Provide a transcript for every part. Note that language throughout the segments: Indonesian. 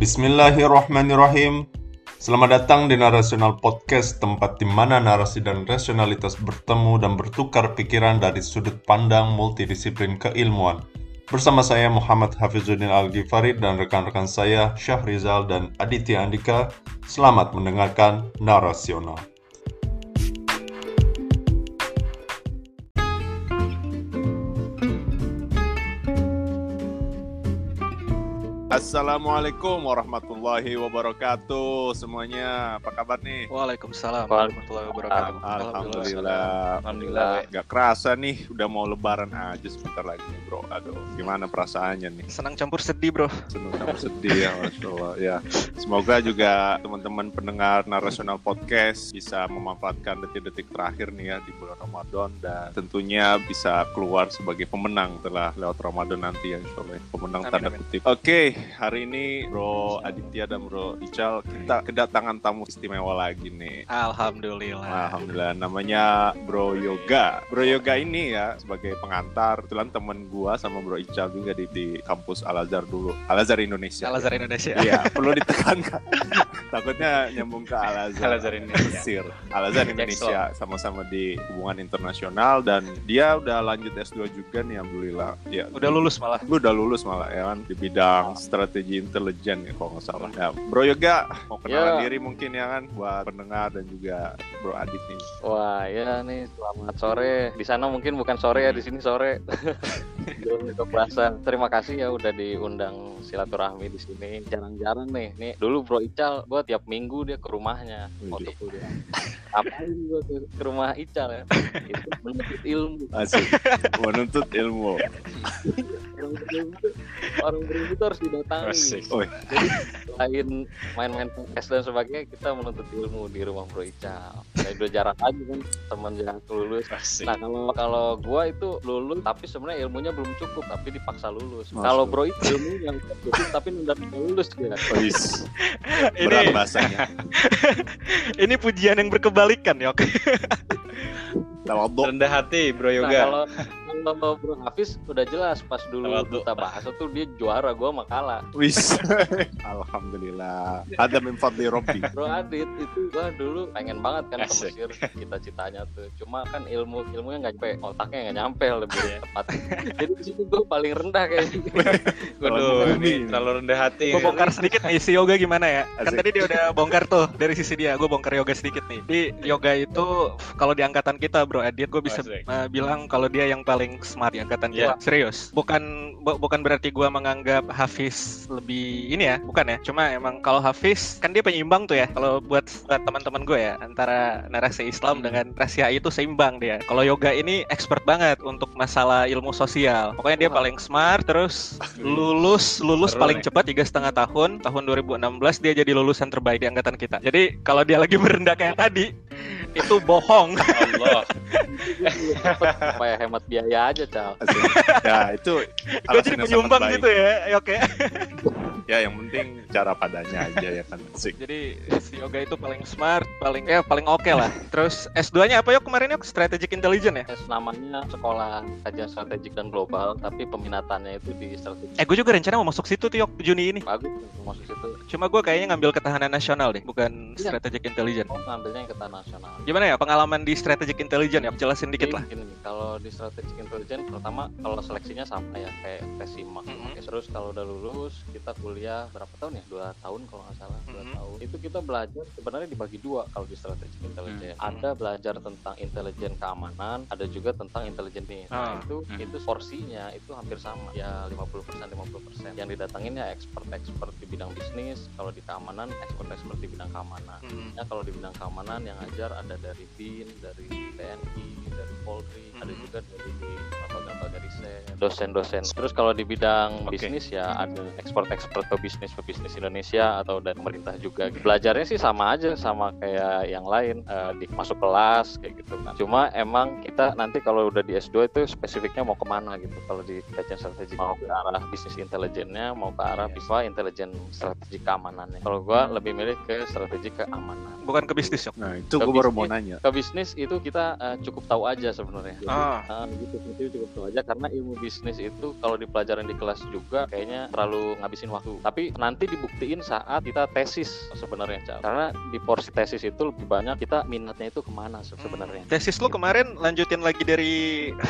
Bismillahirrahmanirrahim. Selamat datang di Narasional Podcast, tempat di mana narasi dan rasionalitas bertemu dan bertukar pikiran dari sudut pandang multidisiplin keilmuan. Bersama saya Muhammad Hafizuddin Al-Ghifari dan rekan-rekan saya Syahrizal dan Aditya Andika. Selamat mendengarkan Narasional. Assalamualaikum warahmatullahi wabarakatuh semuanya. Apa kabar nih? Waalaikumsalam warahmatullahi wabarakatuh. Alhamdulillah. Alhamdulillah. Gak kerasa nih, udah mau lebaran aja sebentar lagi nih bro. Aduh, gimana perasaannya nih? Senang campur sedih, Bro. Senang sama sedih ya, Allah. Ya, semoga juga teman-teman pendengar Narasional Podcast bisa memanfaatkan detik-detik terakhir nih ya di bulan Ramadan dan tentunya bisa keluar sebagai pemenang setelah lewat Ramadan nanti ya, Insya Allah. Pemenang Amin, tanda amin. kutip. Oke, hari ini Bro Aditya dan Bro Ical kita kedatangan tamu istimewa lagi nih. Alhamdulillah. Alhamdulillah namanya Bro Yoga. Bro Yoga ini ya sebagai pengantar. Kebetulan temen gua sama Bro Ical juga di, di kampus Al Azhar dulu. Al Azhar Indonesia. Al Azhar Indonesia. Iya, perlu ditekankan. Takutnya nyambung ke Al Azhar. Al Azhar Indonesia. Mesir. Al Azhar Indonesia sama-sama di hubungan internasional dan dia udah lanjut S2 juga nih alhamdulillah. Ya, Udah lulus malah. gue udah lulus malah ya kan di bidang strategi intelijen ya kalau nggak salah. Ya, Bro Yoga mau kenalan Ya. diri mungkin ya kan buat pendengar dan juga Bro Adit nih. Wah ya nih selamat sore. Di sana mungkin bukan sore ya, di sini sore. Terima kasih ya udah diundang silaturahmi di sini. Jarang-jarang nih. Nih dulu Bro Ical, gua tiap minggu dia ke rumahnya waktu kuliah. Apain gua ke, ke rumah Ical ya? Itu menuntut ilmu. Asik. Menuntut ilmu. Orang berilmu tuh harus didatangi. Jadi selain main-main PS dan sebagainya, kita menuntut ilmu di rumah Bro Ical. Saya udah jarang lagi kan teman yang lulus Asik. Nah kalau kalau gua itu lulus tapi sebenarnya ilmunya belum cukup tapi dipaksa lulus. Masuk. Kalau bro itu ilmunya udah cukup tapi nunda lulus. Berat Ini bahasanya. ini pujian yang berkebalikan, Yok. Tawaduk. rendah hati bro Nah yoga kalau kalau bro Hafiz udah jelas pas dulu duta bahasa tuh dia juara gua mah kalah. Wis. Alhamdulillah. Ada min fadli Rabbi. Bro Adit itu gua dulu pengen banget kan ke. Mesir cita-citanya tuh. Cuma kan ilmu ilmunya nggak nyampe, otaknya nggak nyampe lebih Iya. tepat. Jadi di situ gua paling rendah kayaknya. waduh Bumi. ini terlalu rendah hati Gue bongkar sedikit nih si yoga gimana ya? Kan tadi dia udah bongkar tuh dari sisi dia. Gue bongkar yoga sedikit nih. Di yoga itu kalau di angkatan kita, Bro Adit, gue bisa Asik. uh, bilang kalau dia yang paling smart di angkatan Iya. gua. Serius. Bukan bu- bukan berarti gue menganggap Hafiz lebih ini ya, bukan ya. Cuma emang kalau Hafiz kan dia penyeimbang tuh ya. Kalau buat, teman-teman gue ya antara narasi Islam dengan narasi HI itu seimbang dia. Kalau yoga ini expert banget untuk masalah ilmu sosial. Pokoknya dia Wah. paling smart terus lulus lulus paling nih. cepat tiga setengah tahun tahun 2016 dia jadi lulusan terbaik di angkatan kita jadi kalau dia lagi merendah kayak tadi itu bohong. Allah. Supaya hemat biaya aja cal. Ya, itu gue jadi penyumbang gitu ya ya, oke Ya, yang penting cara padanya aja ya kan. Asik. jadi si yoga itu paling smart paling ya paling oke lah. Terus S2 nya apa yuk kemarin yuk strategic intelligence ya? Tes namanya sekolah kajian strategik dan global tapi peminatannya itu di strategi eh gue juga rencana mau masuk situ tuh yuk Juni ini. Bagus tuh, masuk situ. Cuma gue kayaknya ngambil ketahanan nasional deh bukan Iya. strategic intelligence. Oh ngambilnya yang ketahanan nasional. Gimana ya pengalaman di strategic intelligence ya jelasin dikit lah. Gini, kalau di strategic intelligence pertama kalau seleksinya sama ya kayak tes simak. Mhm. Oke, terus kalau udah lulus kita kuliah berapa tahun ya dua tahun kalau nggak salah dua Mhm. tahun itu kita belajar sebenarnya dibagi dua kalau di strategic intelligence Mhm. ada belajar tentang intelijen keamanan ada juga tentang intelijen bisnis Ah. nah, itu Mhm. itu porsinya itu hampir sama ya 50% 50% yang didatangin ya expert-expert di bidang bisnis kalau di keamanan expert-expert di bidang keamanan Hmm. Ya kalau di bidang keamanan yang ngajar ada dari BIN, dari TNI, dari Polri, ada juga dari lembaga-lembaga riset, dosen-dosen. Terus kalau di bidang Oke. bisnis ya ada ekspor-ekspor ke bisnis ke bisnis Indonesia atau dari pemerintah juga. Belajarnya sih sama aja sama kayak yang lain eh, di masuk kelas kayak gitu kan. Cuma emang kita nanti kalau udah di S2 itu spesifiknya mau ke mana gitu. Kalau di kajian strategi mau ke arah bisnis intelijennya, mau ke arah biswa intelijen strategi keamanannya. Kalau gua lebih milih ke strategi keamanan. bukan ke bisnis yuk Nah, itu gue baru mau nanya. Ke bisnis itu kita eh, cukup tahu aja sebenarnya. Jadi, Ah. ah, gitu, itu cukup tahu aja karena ilmu bisnis itu kalau dipelajarin di kelas juga kayaknya terlalu ngabisin waktu. Tapi nanti dibuktiin saat kita tesis sebenarnya, Cal. Karena di porsi tesis itu lebih banyak kita minatnya itu ke mana se- sebenarnya. Tesis lu kemarin lanjutin lagi dari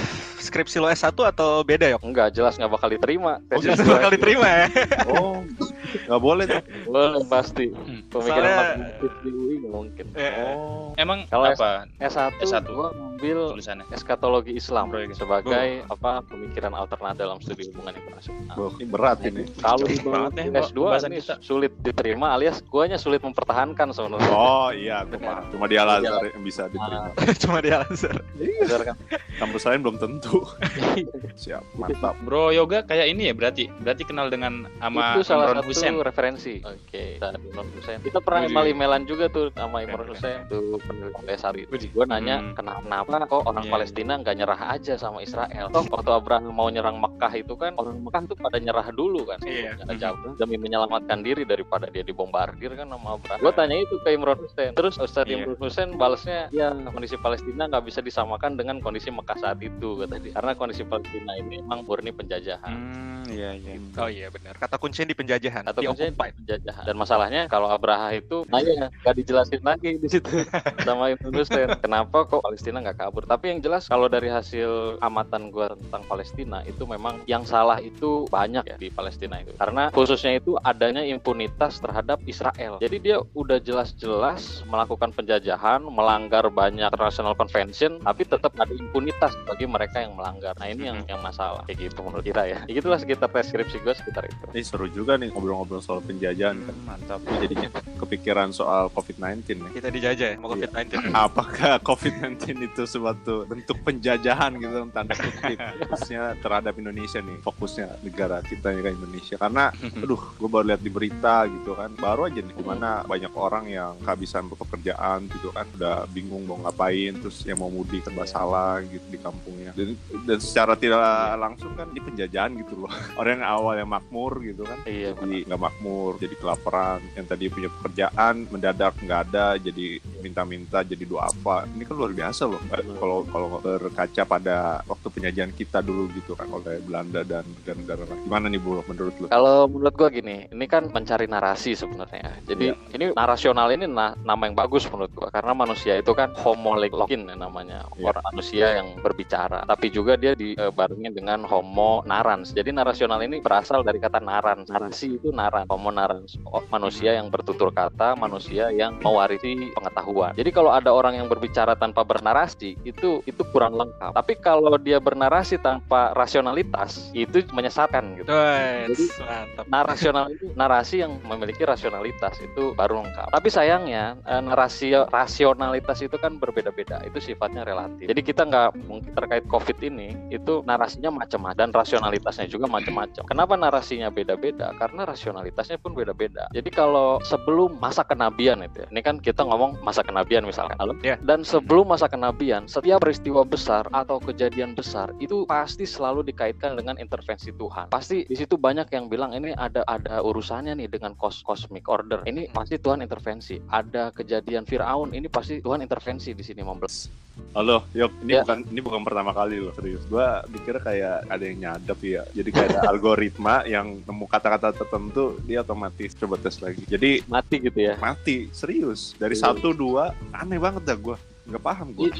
skripsi lo S1 atau beda ya? Enggak jelas nggak bakal diterima. Oh, Tesis nggak gua. bakal diterima ya? Oh, nggak boleh tuh. Boleh pasti. Pemikiran Soalnya- matematis di UI nggak mungkin. Oh, Emang Kalau apa S1, S1. gua ambil tulisannya? eskatologi Islam Proyek. sebagai apa pemikiran alternatif dalam studi hubungan internasional. Wah, ini berat ini. Kalau Jauh di banget ya, S2 bahasan ini kita. sulit diterima alias guanya sulit mempertahankan sebenarnya. Oh iya, paham. Cuma di Al Azhar yang bisa diterima. Cuma di Al-Azhar. Berdasarkan Kampus lain belum tentu. Siap, mantap. Bro Yoga kayak ini ya berarti? Berarti kenal dengan sama itu salah Imron Hussein. referensi. Oke, Imron Hussein. Kita pernah Wih. email-emailan juga tuh sama Imron Keren, Hussein tuh peneliti S1 itu. Wih. Gue nanya Hmm. kenapa kok orang Iya, Palestina nggak nyerah aja sama Israel? Toh waktu Abraham mau nyerang Mekah itu kan orang Mekah tuh pada nyerah dulu kan. Iya. Mhm. jawab demi menyelamatkan diri daripada dia dibombardir kan sama Abraham. Gue tanya itu ke Imron Hussein. Terus Ustadz Iya. Imron Hussein balasnya ya kondisi Palestina nggak bisa disamakan dengan kondisi Mekah saat itu kata dia. Karena kondisi Palestina ini memang murni penjajahan. Hmm, iya iya. Oh iya benar. Kata kuncinya di penjajahan. Atau maksudnya occupied. penjajahan. Dan masalahnya kalau Abraha itu nanya nggak dijelasin lagi di situ sama Ibnu Hussein. Kenapa kok Palestina nggak kabur? Tapi yang jelas kalau dari hasil amatan gua tentang Palestina itu memang yang salah itu banyak ya di Palestina itu. Karena khususnya itu adanya impunitas terhadap Israel. Jadi dia udah jelas-jelas melakukan penjajahan, melanggar banyak international convention, tapi tetap ada impunitas bagi mereka yang melanggar. Nah ini yang yang masalah kayak gitu menurut kita ya. Ya gitulah sekitar deskripsi gue sekitar itu. Ini seru juga nih ngobrol-ngobrol soal penjajahan kan. Mantap. Ini Jadinya kepikiran soal COVID-19 nih. Kita dijajah ya, Iya. COVID-19. Apakah COVID-19 itu suatu bentuk penjajahan gitu tanda kutip khususnya terhadap Indonesia nih fokusnya negara kita kan Indonesia karena aduh gue baru lihat di berita gitu kan baru aja nih di mana banyak orang yang kehabisan pekerjaan gitu kan udah bingung mau ngapain terus yang mau mudik serba salah gitu di kampungnya dan, dan secara tidak langsung kan di penjajahan gitu loh orang yang awalnya makmur gitu kan Iya, jadi nggak makmur jadi kelaparan yang tadi punya pekerjaan mendadak nggak ada jadi minta-minta jadi doa apa ini kan luar biasa loh kalau kalau berkaca pada waktu penjajahan kita dulu gitu kan oleh Belanda dan negara-negara gimana nih Bu menurut lo Kalau menurut gua gini, ini kan mencari narasi sebenarnya. Jadi ini narasional ini na- nama yang bagus menurut gua karena manusia itu kan homo login ya namanya, Iya. orang manusia yang berbicara. Tapi juga dia dibarengi dengan homo narans. Jadi narasional ini berasal dari kata narans. Narasi itu naran, narans. Oh, manusia yang bertutur kata, manusia yang mewarisi pengetahuan. Jadi kalau ada orang yang berbicara tanpa bernarasi, itu itu kurang lengkap. Tapi kalau dia bernarasi tanpa rasionalitas, itu menyesatkan gitu Wes, Jadi- mantap. narasional narasi yang memiliki rasionalitas itu baru lengkap. Tapi sayangnya eh, narasi rasionalitas itu kan berbeda-beda. Itu sifatnya relatif. Jadi kita nggak mungkin terkait COVID ini itu narasinya macam-macam dan rasionalitasnya juga macam-macam. Kenapa narasinya beda-beda? Karena rasionalitasnya pun beda-beda. Jadi kalau sebelum masa kenabian itu ya, ini kan kita ngomong masa kenabian misalkan. Ya. Dan sebelum masa kenabian, setiap peristiwa besar atau kejadian besar itu pasti selalu dikaitkan dengan intervensi Tuhan. Pasti di situ banyak yang bilang ini ada ada urusannya nih dengan kos cosmic order. Ini pasti Tuhan intervensi. Ada kejadian Firaun, ini pasti Tuhan intervensi di sini membelas. Halo yuk ini Ya. bukan ini bukan pertama kali loh serius gua mikir kayak ada yang nyadap ya jadi kayak ada algoritma yang nemu kata-kata tertentu dia otomatis coba tes lagi jadi Mati gitu ya. mati serius dari Iya. satu dua aneh banget dah gua nggak paham gua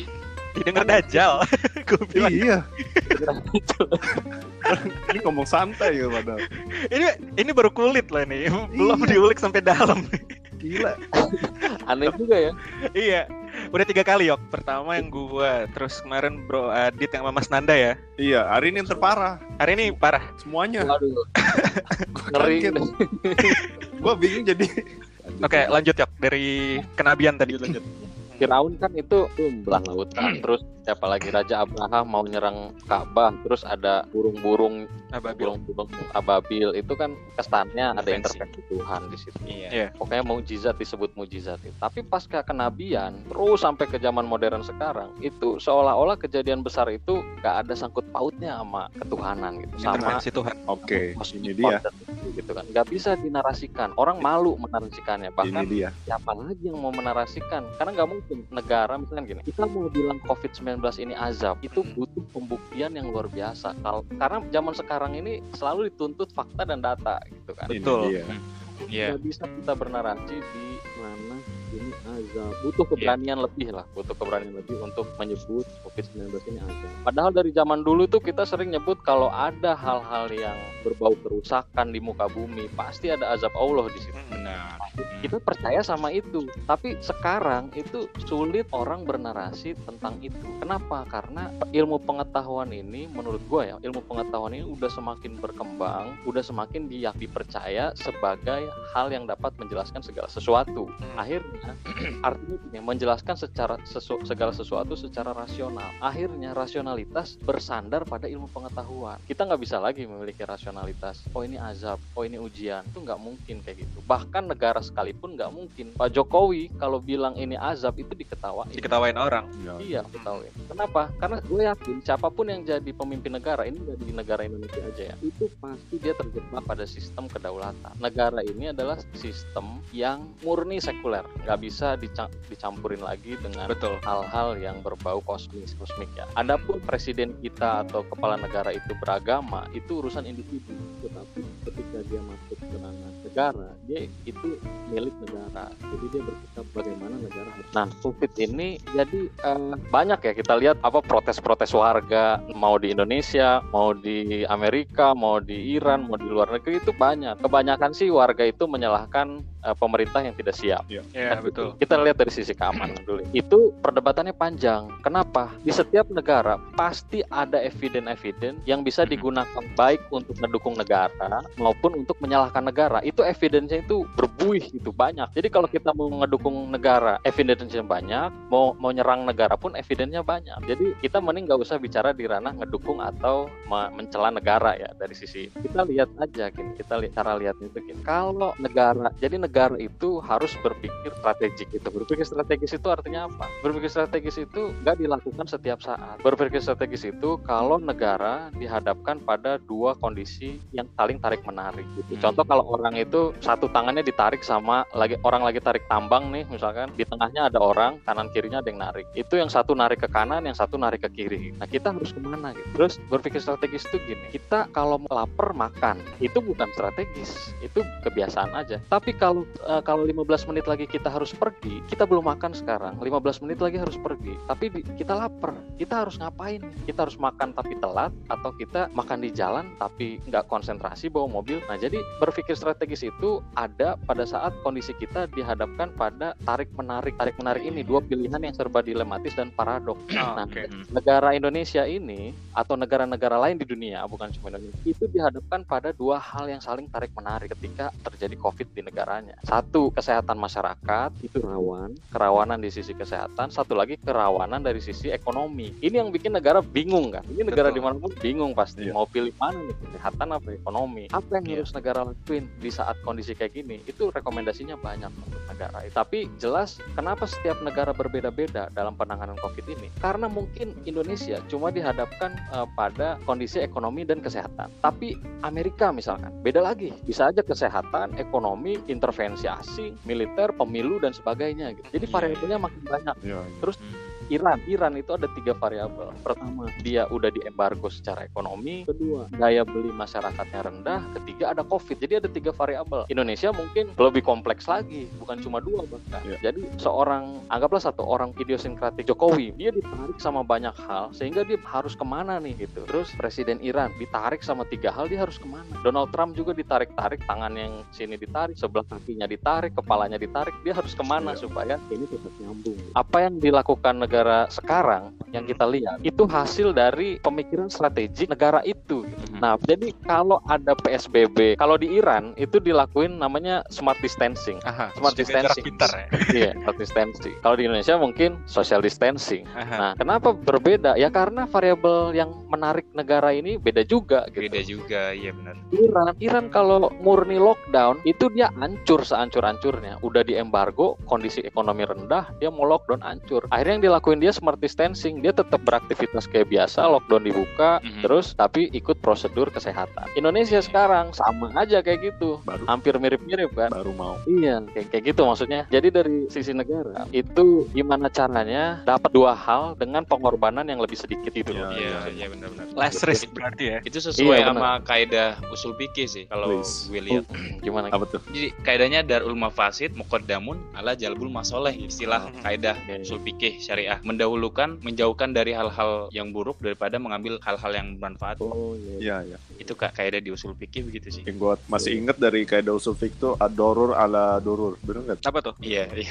Didengar dajal. Gue bilang iya ini ngomong santai ya padahal ini ini baru kulit loh ini. Belum Iya. diulik sampai dalam. gila Aneh juga ya. iya. Udah tiga kali yok. Pertama yang gua, terus kemarin Bro Adit yang sama Mas Nanda ya. iya hari ini yang terparah Hari ini parah. semuanya Waduh, Gua ngeri. gua bingung jadi Oke, lanjut yok dari kenabian tadi. lanjut Firaun kan itu tuh belah lautan. Terus siapa lagi Raja Abraham mau nyerang Ka'bah, terus ada burung-burung Ababil. burung-burung ababil itu kan kesannya ada Intervensi. Tuhan di situ. Iya. Iya. Pokoknya mujizat disebut mujizat itu. Tapi pasca kenabian terus sampai ke zaman modern sekarang itu seolah-olah kejadian besar itu gak ada sangkut pautnya sama ketuhanan gitu. Sama Intervensi Tuhan. oke cosmic ini dia gitu kan. Gak bisa dinarasikan. Orang malu menarasikannya. ini Bahkan dia siapa lagi yang mau menarasikan? Karena nggak mungkin negara misalkan gini, kita mau bilang COVID-19 ini azab itu butuh pembuktian yang luar biasa. Kalau karena zaman sekarang ini selalu dituntut fakta dan data gitu kan. Betul. Iya. Iya. Nggak bisa kita bernarasi di mana ini azab. Butuh keberanian lebih lah, butuh keberanian lebih untuk menyebut COVID-19 ini azab. Padahal dari zaman dulu tuh kita sering nyebut kalau ada hal-hal yang berbau kerusakan di muka bumi, pasti ada azab Allah di situ. Benar. Hmm. Kita percaya sama itu. Tapi sekarang itu sulit orang bernarasi tentang itu. Kenapa? Karena ilmu pengetahuan ini menurut gue ya, ilmu pengetahuan ini udah semakin berkembang, udah semakin dia dipercaya sebagai hal yang dapat menjelaskan segala sesuatu. Akhirnya artinya gini, menjelaskan secara sesu- segala sesuatu secara rasional. Akhirnya rasionalitas bersandar pada ilmu pengetahuan. Kita nggak bisa lagi memiliki rasionalitas. Oh ini azab, oh ini ujian. Itu nggak mungkin kayak gitu. Bahkan negara sekalipun nggak mungkin. Pak Jokowi kalau bilang ini azab itu diketawain. Diketawain orang. Iya, ketahuin. Kenapa? Karena gue yakin siapa pun yang jadi pemimpin negara ini nggak di negara Indonesia aja ya, itu pasti dia terjebak pada sistem kedaulatan. Negara ini adalah sistem yang murni sekuler, nggak bisa dica- dicampurin lagi dengan Betul. hal-hal yang berbau kosmis kosmik ya. Adapun presiden kita atau kepala negara itu beragama, itu urusan individu. Tetapi ketika dia negara, dia itu milik negara. Jadi dia bersikap bagaimana negara harus. Nah, COVID ini jadi eh, banyak ya kita lihat apa protes-protes warga mau di Indonesia, mau di Amerika, mau di Iran, mau di luar negeri itu banyak. Kebanyakan sih warga itu menyalahkan eh, pemerintah yang tidak siap. Ya Nah, betul. Kita lihat dari sisi keamanan dulu. Itu perdebatannya panjang. Kenapa? Di setiap negara pasti ada eviden-eviden yang bisa digunakan baik untuk mendukung negara maupun untuk menyalahkan negara. Itu evidence-nya itu berbuih itu banyak. Jadi kalau kita mau ngedukung negara, evidence-nya banyak. Mau mau nyerang negara pun evidence-nya banyak. Jadi kita mending nggak usah bicara di ranah ngedukung atau me- mencela negara ya dari sisi kita lihat aja gini. Kita lihat cara lihatnya itu gini. Kalau negara, jadi negara itu harus berpikir strategik itu. Berpikir strategis itu artinya apa? Berpikir strategis itu nggak dilakukan setiap saat. Berpikir strategis itu kalau negara dihadapkan pada dua kondisi yang saling tarik menarik gitu. Hmm. Contoh kalau orang itu satu tangannya ditarik sama lagi orang lagi tarik tambang nih misalkan di tengahnya ada orang kanan kirinya ada yang narik. Itu yang satu narik ke kanan, yang satu narik ke kiri. Nah kita harus ke mana gitu? Terus berpikir strategis itu gini. Kita kalau lapar makan itu bukan strategis, itu kebiasaan aja. Tapi kalau eh, kalau 15 menit lagi kita harus pergi, kita belum makan sekarang. 15 menit lagi harus pergi. Tapi di- kita lapar. Kita harus ngapain? Kita harus makan tapi telat atau kita makan di jalan tapi nggak konsentrasi bawa mobil. Nah, jadi berpikir strategis itu ada pada saat kondisi kita dihadapkan pada tarik menarik. Tarik menarik ini dua pilihan yang serba dilematis dan paradoks. Oh, Nah, Oke. Hmm. negara Indonesia ini atau negara-negara lain di dunia bukan cuma Indonesia itu dihadapkan pada dua hal yang saling tarik menarik ketika terjadi COVID di negaranya. Satu kesehatan masyarakat itu rawan, kerawanan di sisi kesehatan. Satu lagi kerawanan dari sisi ekonomi. Ini yang bikin negara bingung kan? Ini negara Betul. di mana pun bingung pasti Iya. mau pilih mana nih kesehatan apa ekonomi? Apa yang Iya. harus negara lakuin di saat kondisi kayak gini? Itu rekomendasinya banyak untuk negara. Tapi jelas kenapa setiap negara berbeda-beda dalam penanganan COVID ini? Karena mungkin Indonesia cuma dihadapkan eh, pada kondisi ekonomi dan kesehatan. Tapi Amerika misalkan beda lagi. Bisa aja kesehatan, ekonomi, intervensi asing, militer, pemilu dan sebagainya gitu. Jadi Iya, variabelnya makin banyak. Iya. Terus Iran, Iran itu ada tiga variabel. Pertama, dia udah diembargo secara ekonomi. Kedua, daya beli masyarakatnya rendah. Ketiga, ada COVID. Jadi ada tiga variabel. Indonesia mungkin lebih kompleks lagi, bukan cuma dua bahkan. Iya. Jadi seorang, anggaplah satu orang idiosinkratik Jokowi, dia ditarik sama banyak hal, sehingga dia harus ke mana nih gitu. Terus Presiden Iran ditarik sama tiga hal, dia harus ke mana? Donald Trump juga ditarik-tarik, tangan yang sini ditarik, sebelah kakinya ditarik, kepalanya ditarik, dia harus ke mana Iya. supaya ini tetap nyambung. Apa yang dilakukan negara sekarang yang kita lihat itu hasil dari pemikiran strategik negara itu. Hmm. Nah, jadi kalau ada PSBB, kalau di Iran itu dilakuin namanya smart distancing. Aha, Smart distancing. pintar ya. Iya, smart distancing. Kalau di Indonesia mungkin social distancing. Aha. Nah, kenapa berbeda? Ya karena variabel yang menarik negara ini beda juga gitu. Beda juga, iya benar. Iran, Iran kalau murni lockdown itu dia hancur sehancur-hancurnya. Udah di embargo, kondisi ekonomi rendah, dia mau lockdown hancur. Akhirnya yang dilakuin dia smart distancing, dia tetap beraktivitas kayak biasa, lockdown dibuka, Mhm. terus tapi ikut prosedur kesehatan. Indonesia sekarang sama aja kayak gitu, Baru hampir mirip-mirip kan. baru mau. Iya, kayak, kayak gitu maksudnya. Jadi dari sisi negara itu gimana caranya dapat dua hal dengan pengorbanan yang lebih sedikit itu. Iya, Iya, iya benar-benar. Less risk berarti ya. Itu sesuai Iya, sama kaidah usul fikih sih kalau gue lihat. Gimana? Apa tuh? Jadi kaidahnya darul mafasid muqaddamun ala jalbul masoleh istilah Hmm. kaidah Oke. usul fikih syariah mendahulukan menjauhkan dari hal-hal yang buruk daripada mengambil hal-hal yang bermanfaat. Oh iya. Iya, iya. Itu kak kaidah di usul fikih begitu sih. Yang gue masih inget dari kaidah usul fik tuh adorur ala dorur. Bener nggak? Apa tuh? Iya, iya.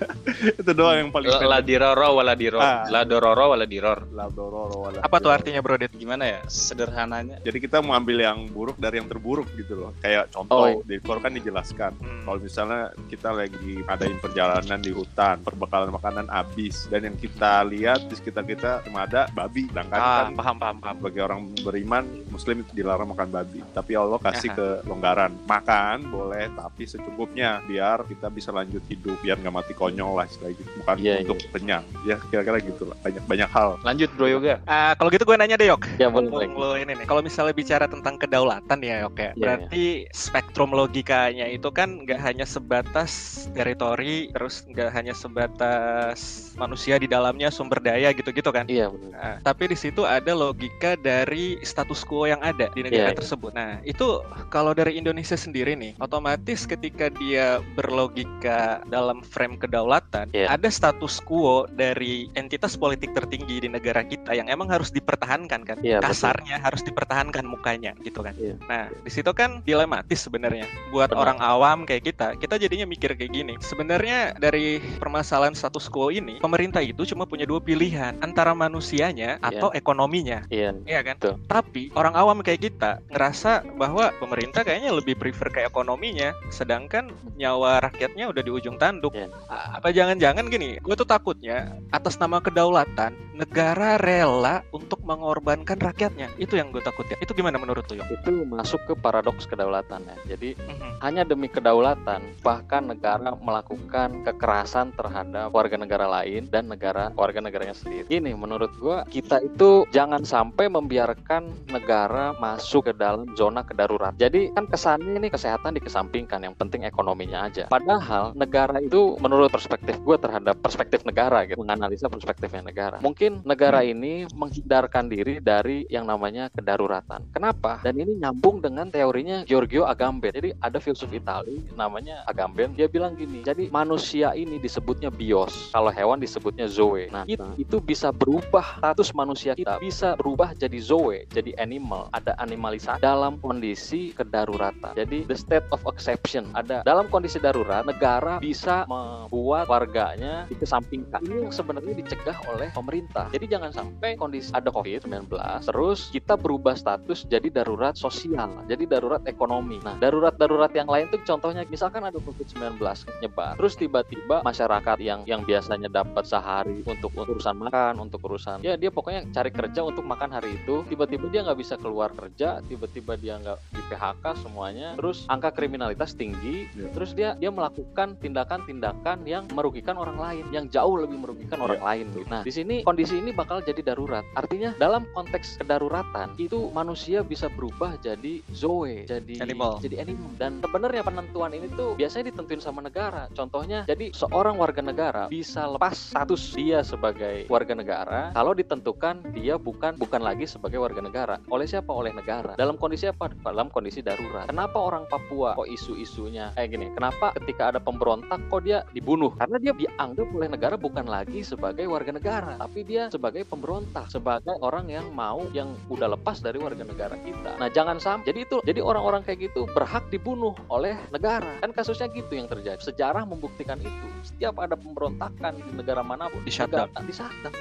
Itu doang yang paling La diroro wala diror. Ah. La dororo wala diror. La doror wala Apa tuh artinya Bro Dit? Gimana ya sederhananya? Jadi kita mengambil yang buruk dari yang terburuk gitu loh. Kayak Oh, contoh di kan dijelaskan. Hmm. Kalau misalnya kita lagi adain perjalanan di hutan, perbekalan makanan habis, dan yang kita lihat di sekitar kita cuma ada babi, sedangkan Ah, kan paham paham paham. sebagai orang beriman Muslim itu dilarang makan babi. Tapi Allah kasih Aha. kelonggaran, makan boleh tapi secukupnya biar kita bisa lanjut hidup, biar nggak mati konyol lah istilahnya gitu. Bukan Iya, untuk kenyang. Ya kira-kira gitu lah. Banyak banyak hal. Lanjut Bro Yoga. Ah, kalau gitu gue nanya deh Yok. Ya boleh. Lo ini nih. Kalau misalnya bicara tentang kedaulatan ya Yok ya. Iya, Berarti spektrum logikanya itu kan nggak hanya sebatas teritori, terus nggak hanya sebatas manusia di dalamnya sumber daya gitu-gitu kan. Iya benar. Nah, tapi di situ ada logika dari status quo yang ada di negara Iya, iya. tersebut. Nah, itu kalau dari Indonesia sendiri nih, otomatis ketika dia berlogika dalam frame kedaulatan, Iya. ada status quo dari entitas politik tertinggi di negara kita yang emang harus dipertahankan kan. Iya, betul. Kasarnya harus dipertahankan mukanya gitu kan. Iya. Nah, di situ kan dilematis sebenarnya buat Benar. orang awam kayak kita. Kita jadinya mikir kayak gini. Sebenarnya dari permasalahan status quo ini, pemerintah itu cuma punya dua pilihan, antara manusianya atau ekonominya. Iya. Iya kan? Betul. Tapi orang awam kayak kita ngerasa bahwa pemerintah kayaknya lebih prefer ke ekonominya, sedangkan nyawa rakyatnya udah di ujung tanduk. A- Apa jangan-jangan gini? Gue tuh takutnya atas nama kedaulatan negara rela untuk mengorbankan rakyatnya. Itu yang gue takut ya. Itu gimana menurut Yok? Itu masuk ke paradoks kedaulatan ya. Jadi Mhm. hanya demi kedaulatan bahkan negara melakukan kekerasan terhadap warga negara lain dan negara warga negaranya sendiri. Gini menurut gua kita itu jangan sampai membiarkan negara masuk ke dalam zona kedarurat. Jadi kan kesannya ini kesehatan dikesampingkan yang penting ekonominya aja. Padahal negara itu menurut perspektif gua terhadap perspektif negara gitu menganalisa perspektifnya negara. Mungkin negara ini menghindarkan diri dari yang namanya kedaruratan. Kenapa? Dan ini nyambung dengan teorinya Giorgio Agamben. Jadi ada filsuf Itali namanya Agamben. Dia bilang gini. Jadi manusia ini disebutnya bios. Kalau hewan disebutnya zoe. Nah, itu, itu bisa berubah status manusia kita bisa berubah jadi zoe, jadi animal. Ada animalisasi dalam kondisi kedaruratan. Jadi the state of exception. Ada dalam kondisi darurat negara bisa membuat warganya dikesampingkan. Ini yang sebenarnya dicegah oleh pemerintah. Jadi jangan sampai kondisi ada COVID-19 terus kita berubah status jadi darurat sosial, jadi darurat ekonomi. Nah, darurat-darurat yang lain tuh contohnya misalkan ada COVID-19 nyebar, terus tiba-tiba masyarakat yang yang biasanya dapat sehari untuk urusan makan, untuk urusan ya dia pokoknya cari kerja untuk makan hari itu, tiba-tiba dia nggak bisa keluar kerja, tiba-tiba dia nggak di PHK semuanya, terus angka kriminalitas tinggi, Ya. terus dia dia melakukan tindakan-tindakan yang merugikan orang lain, yang jauh lebih merugikan orang lain. Nah, di sini kondisi ini bakal jadi darurat. Artinya dalam konteks kedaruratan itu manusia bisa berubah jadi zoe, jadi Animal. jadi animal. Dan sebenarnya penentuan ini tuh biasanya ditentuin sama negara. Contohnya, jadi seorang warga negara bisa lepas status dia sebagai warga negara kalau ditentukan dia bukan bukan lagi sebagai warga negara. Oleh siapa? Oleh negara. Dalam kondisi apa? Dalam kondisi darurat. Kenapa orang Papua kok isu-isunya kayak gini? Kenapa ketika ada pemberontak kok dia dibunuh? Karena dia dianggap oleh negara bukan lagi sebagai warga negara, tapi dia sebagai pemberontak, sebagai orang yang mau yang udah lepas dari warga negara kita. Nah, jangan sampai jadi itu jadi orang-orang kayak gitu berhak dibunuh oleh negara. Kan kasusnya gitu yang terjadi. Sejarah membuktikan itu. Setiap ada pemberontakan di negara mana pun, Di shutdown. di shutdown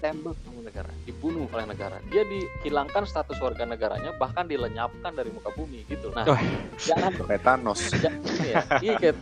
sama negara. Tembak sama negara, dibunuh oleh negara. Dia dihilangkan status warga negaranya, bahkan dilenyapkan dari muka bumi gitu. Nah, Wah. jangan Thanos. Ja- iya, iya kayak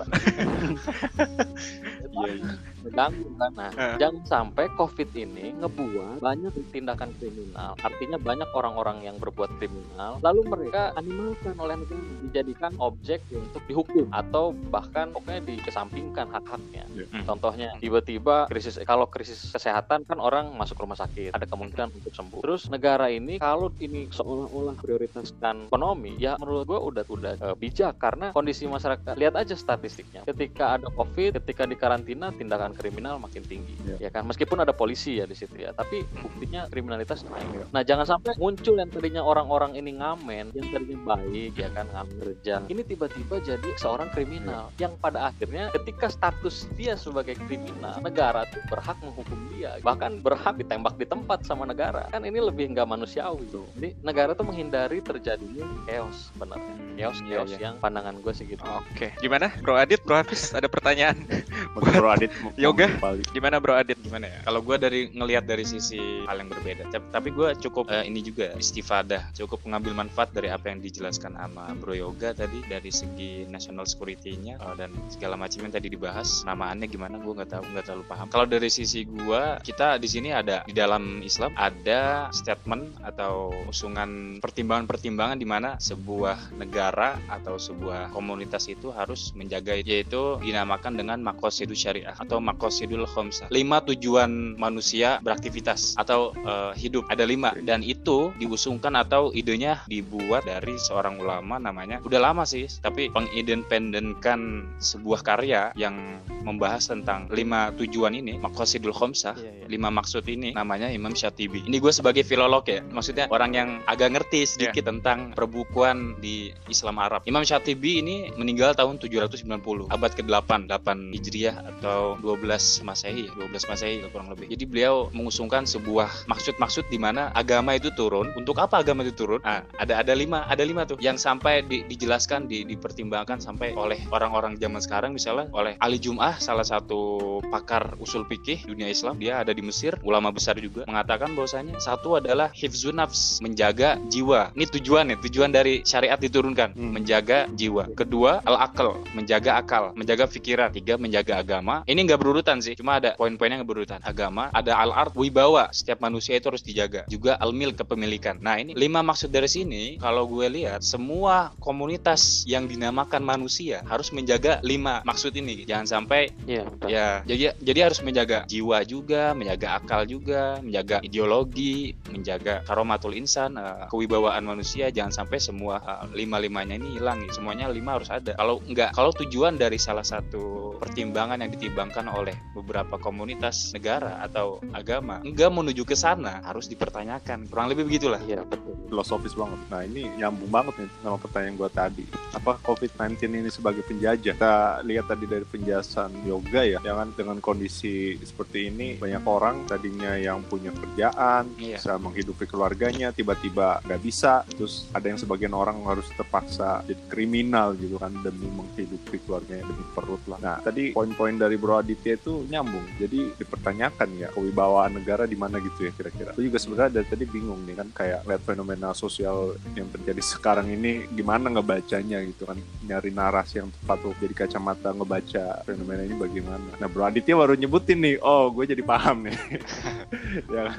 Iya, iya. mengganggu kan. Nah, Eh. jangan sampai COVID ini ngebuat banyak tindakan kriminal. Artinya banyak orang-orang yang berbuat kriminal, lalu mereka animalkan oleh negara, dijadikan objek untuk dihukum atau bahkan pokoknya dikesampingkan hak-haknya. Iya. Hmm. Contohnya tiba-tiba krisis kalau krisis kesehatan kan orang masuk masuk rumah sakit, ada kemungkinan untuk sembuh. Terus negara ini kalau ini seolah-olah prioritaskan ekonomi, ya menurut gua udah udah eh, bijak karena kondisi masyarakat. Lihat aja statistiknya. Ketika ada COVID, ketika di karantina, tindakan kriminal makin tinggi, Iya. ya kan. Meskipun ada polisi ya di situ ya, tapi buktinya kriminalitas naik. Nah jangan sampai muncul yang tadinya orang-orang ini ngamen, yang tadinya baik ya kan ngamen kerja, ini tiba-tiba jadi seorang kriminal yang pada akhirnya ketika status dia sebagai kriminal, negara tuh berhak menghukum dia, bahkan berhak ditembak di tempat sama negara. Kan ini lebih nggak manusiawi. Jadi negara tuh menghindari terjadinya chaos sebenarnya. Chaos, iya, chaos iya. yang pandangan gue sih gitu. Oke, gimana Bro Adit, Bro Hafiz ada pertanyaan? Bro Adit Yoga? Gimana Bro Adit? gimana ya kalau gue dari ngelihat dari sisi hal yang berbeda Tap- tapi gue cukup eh, ini juga istifadah cukup mengambil manfaat dari apa yang dijelaskan sama Bro Yoga tadi dari segi national security-nya eh, dan segala macam yang tadi dibahas namaannya gimana gue nggak tahu nggak terlalu paham kalau dari sisi gue kita di sini ada di dalam Islam ada statement atau usungan pertimbangan-pertimbangan di mana sebuah negara atau sebuah komunitas itu harus menjaga yaitu dinamakan dengan makosidul syariah atau makosidul khomsah lima tujuan manusia beraktivitas atau eh, hidup. Ada lima dan itu diusungkan atau idenya dibuat dari seorang ulama namanya. Udah lama sih tapi pengindependenkan sebuah karya yang membahas tentang lima tujuan ini makosidul khomsah Iya, iya. lima maksud ini namanya Imam Syatibi. Ini gue sebagai filolog ya, maksudnya orang yang agak ngerti sedikit tentang perbukuan di Islam Arab. Imam Syatibi ini meninggal tahun 790, abad ke-8, 8 Hijriah atau 12 Masehi, 12 Masehi kurang lebih. Jadi beliau mengusungkan sebuah maksud-maksud di mana agama itu turun. Untuk apa agama itu turun? Ah, ada ada lima, ada lima tuh yang sampai di- dijelaskan, di- dipertimbangkan sampai oleh orang-orang zaman sekarang misalnya oleh Ali Jum'ah salah satu pakar usul fikih dunia Islam dia ada di Mesir ulama besar juga mengatakan bahwasanya satu adalah hifzun nafs menjaga jiwa. Ini tujuan ya tujuan dari syariat diturunkan Hmm. menjaga jiwa. Kedua al akal menjaga akal menjaga pikiran tiga menjaga agama. Ini nggak berurutan sih cuma ada poin-poinnya nggak berurutan. Agama ada al art wibawa. Setiap manusia itu harus dijaga. Juga al mil kepemilikan. Nah ini lima maksud dari sini kalau gue lihat semua komunitas yang dinamakan manusia harus menjaga lima maksud ini. Jangan sampai Iya, betul. Ya, jadi jadi harus menjaga jiwa juga, menjaga akal juga, menjaga ideologi, menjaga karomatul insan, eh, kewibawaan manusia. Jangan sampai semua eh, lima-limanya ini hilang. gitu. Semuanya lima harus ada. Kalau enggak, kalau tujuan dari salah satu pertimbangan yang ditimbangkan oleh beberapa komunitas negara atau agama enggak menuju ke sana, harus dipertanyakan. Kurang lebih begitulah. Iya, betul. filosofis banget. Nah ini nyambung banget nih sama pertanyaan gue tadi. Apa COVID-19 ini sebagai penjajah? Kita lihat tadi dari penjelasan yoga ya, jangan dengan kondisi seperti ini banyak orang yang punya kerjaan, Iya. bisa menghidupi keluarganya, tiba-tiba nggak bisa. Terus ada yang sebagian orang harus terpaksa jadi kriminal gitu kan demi menghidupi keluarganya demi perut lah. Nah tadi poin-poin dari Bro Aditya itu nyambung. Jadi dipertanyakan ya kewibawaan negara di mana gitu ya kira-kira. Aku juga sebenarnya dari tadi bingung nih kan kayak lihat fenomena sosial yang terjadi sekarang ini gimana ngebacanya gitu kan nyari narasi yang tepat tuh jadi kacamata ngebaca fenomena ini bagaimana. Nah Bro Aditya baru nyebutin nih, oh gue jadi paham nih. ya kan?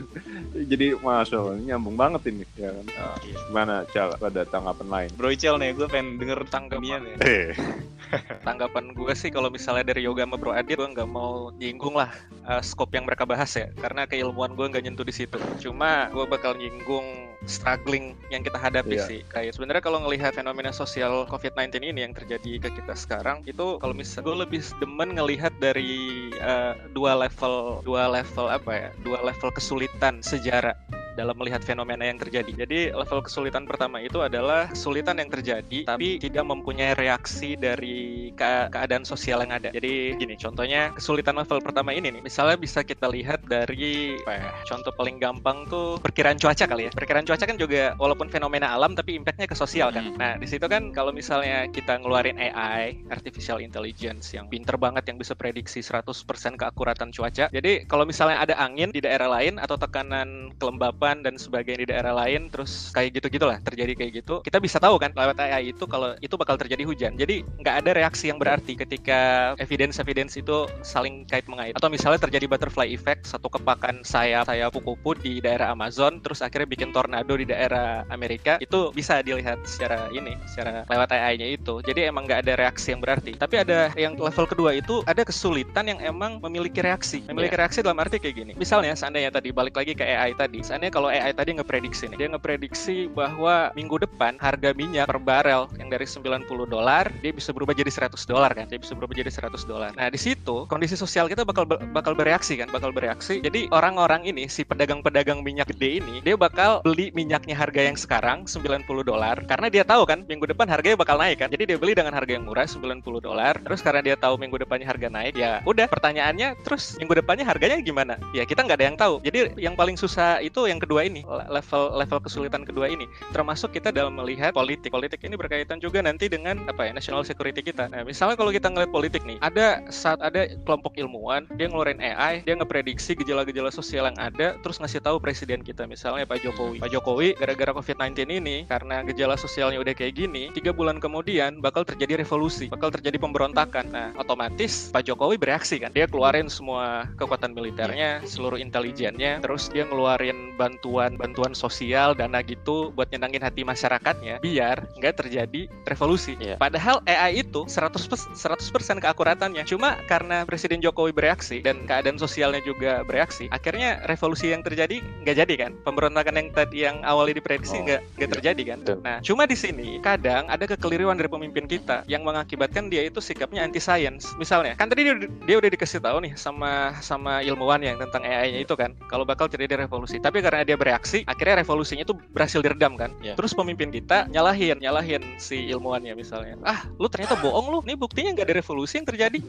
Jadi masya Allah ini nyambung banget ini ya kan. Nah, gimana Cal ada tanggapan lain? Bro Icel nih, gue pengen denger Tanggapan. nih. Eh, Tanggapan gue sih kalau misalnya dari Yoga sama Bro Adit, gue nggak mau nyinggung lah eh, scope yang mereka bahas ya, karena keilmuan gue nggak nyentuh di situ. Cuma gue bakal nyinggung struggling yang kita hadapi Iya. sih. Kayak sebenarnya kalau ngelihat fenomena sosial COVID-19 ini yang terjadi ke kita sekarang, itu kalau misalnya gue lebih demen ngelihat dari eh, dua level, dua level apa ya, dua level kesulitan sejarah dalam melihat fenomena yang terjadi. Jadi level kesulitan pertama itu adalah kesulitan yang terjadi tapi tidak mempunyai reaksi dari ke- keadaan sosial yang ada. Jadi gini, contohnya kesulitan level pertama ini nih, misalnya bisa kita lihat dari apa ya, contoh paling gampang tuh perkiraan cuaca kali ya. Perkiraan cuaca kan juga walaupun fenomena alam tapi impactnya ke sosial kan. Hmm. Nah, di situ kan kalau misalnya kita ngeluarin AI, artificial intelligence yang pinter banget yang bisa prediksi 100% keakuratan cuaca. Jadi kalau misalnya ada angin di daerah lain atau tekanan kelembapan Dan sebagainya di daerah lain terus kayak gitu gitulah terjadi kayak gitu. Kita bisa tahu kan lewat AI itu kalau itu bakal terjadi hujan. Jadi nggak ada reaksi yang berarti ketika evidence evidence itu saling kait mengait. Atau misalnya terjadi butterfly effect satu kepakan sayap sayap kupu di daerah Amazon terus akhirnya bikin tornado di daerah Amerika itu bisa dilihat secara ini secara lewat AI-nya itu. Jadi emang nggak ada reaksi yang berarti. Tapi ada yang level kedua itu ada kesulitan yang emang memiliki reaksi. Memiliki reaksi dalam arti kayak gini. Misalnya seandainya tadi balik lagi ke AI tadi seandainya kalau AI tadi ngeprediksi nih. Dia ngeprediksi bahwa minggu depan harga minyak per barel yang dari 90 dolar dia bisa berubah jadi 100 dolar kan? Dia bisa berubah jadi 100 dolar. Nah di situ kondisi sosial kita bakal bakal bereaksi kan? Bakal bereaksi. Jadi orang-orang ini si pedagang-pedagang minyak gede ini dia bakal beli minyaknya harga yang sekarang 90 dolar karena dia tahu kan minggu depan harganya bakal naik kan? Jadi dia beli dengan harga yang murah 90 dolar. Terus karena dia tahu minggu depannya harga naik ya udah pertanyaannya terus minggu depannya harganya gimana? Ya kita nggak ada yang tahu. Jadi yang paling susah itu yang kedua ini level level kesulitan kedua ini. Termasuk kita dalam melihat politik. Politik ini berkaitan juga nanti dengan apa ya national security kita. Nah misalnya kalau kita ngeliat politik nih ada saat ada kelompok ilmuwan dia ngeluarin AI dia ngeprediksi gejala-gejala sosial yang ada terus ngasih tahu presiden kita. Misalnya Pak Jokowi. Pak Jokowi gara-gara COVID-19 ini karena gejala sosialnya udah kayak gini tiga bulan kemudian bakal terjadi revolusi bakal terjadi pemberontakan. Nah otomatis Pak Jokowi bereaksi kan. Dia keluarin semua kekuatan militernya seluruh intelijennya terus dia ngeluarin bantuan bantuan sosial dana gitu buat nyenangin hati masyarakatnya biar nggak terjadi revolusi Iya. padahal AI itu 100% 100% keakuratannya cuma karena Presiden Jokowi bereaksi dan keadaan sosialnya juga bereaksi akhirnya revolusi yang terjadi nggak jadi kan pemberontakan yang tadi yang awalnya diprediksi Oh, nggak nggak iya. terjadi kan Betul. nah cuma di sini kadang ada kekeliruan dari pemimpin kita yang mengakibatkan dia itu sikapnya anti science misalnya kan tadi dia, dia udah dikasih tahu nih sama sama ilmuwan yang tentang AI-nya itu kan kalau bakal terjadi revolusi tapi karena dia bereaksi akhirnya revolusinya itu berhasil diredam kan Iya. terus pemimpin kita nyalahin nyalahin si ilmuwannya misalnya ah lu ternyata bohong lu nih buktinya nggak ada revolusi yang terjadi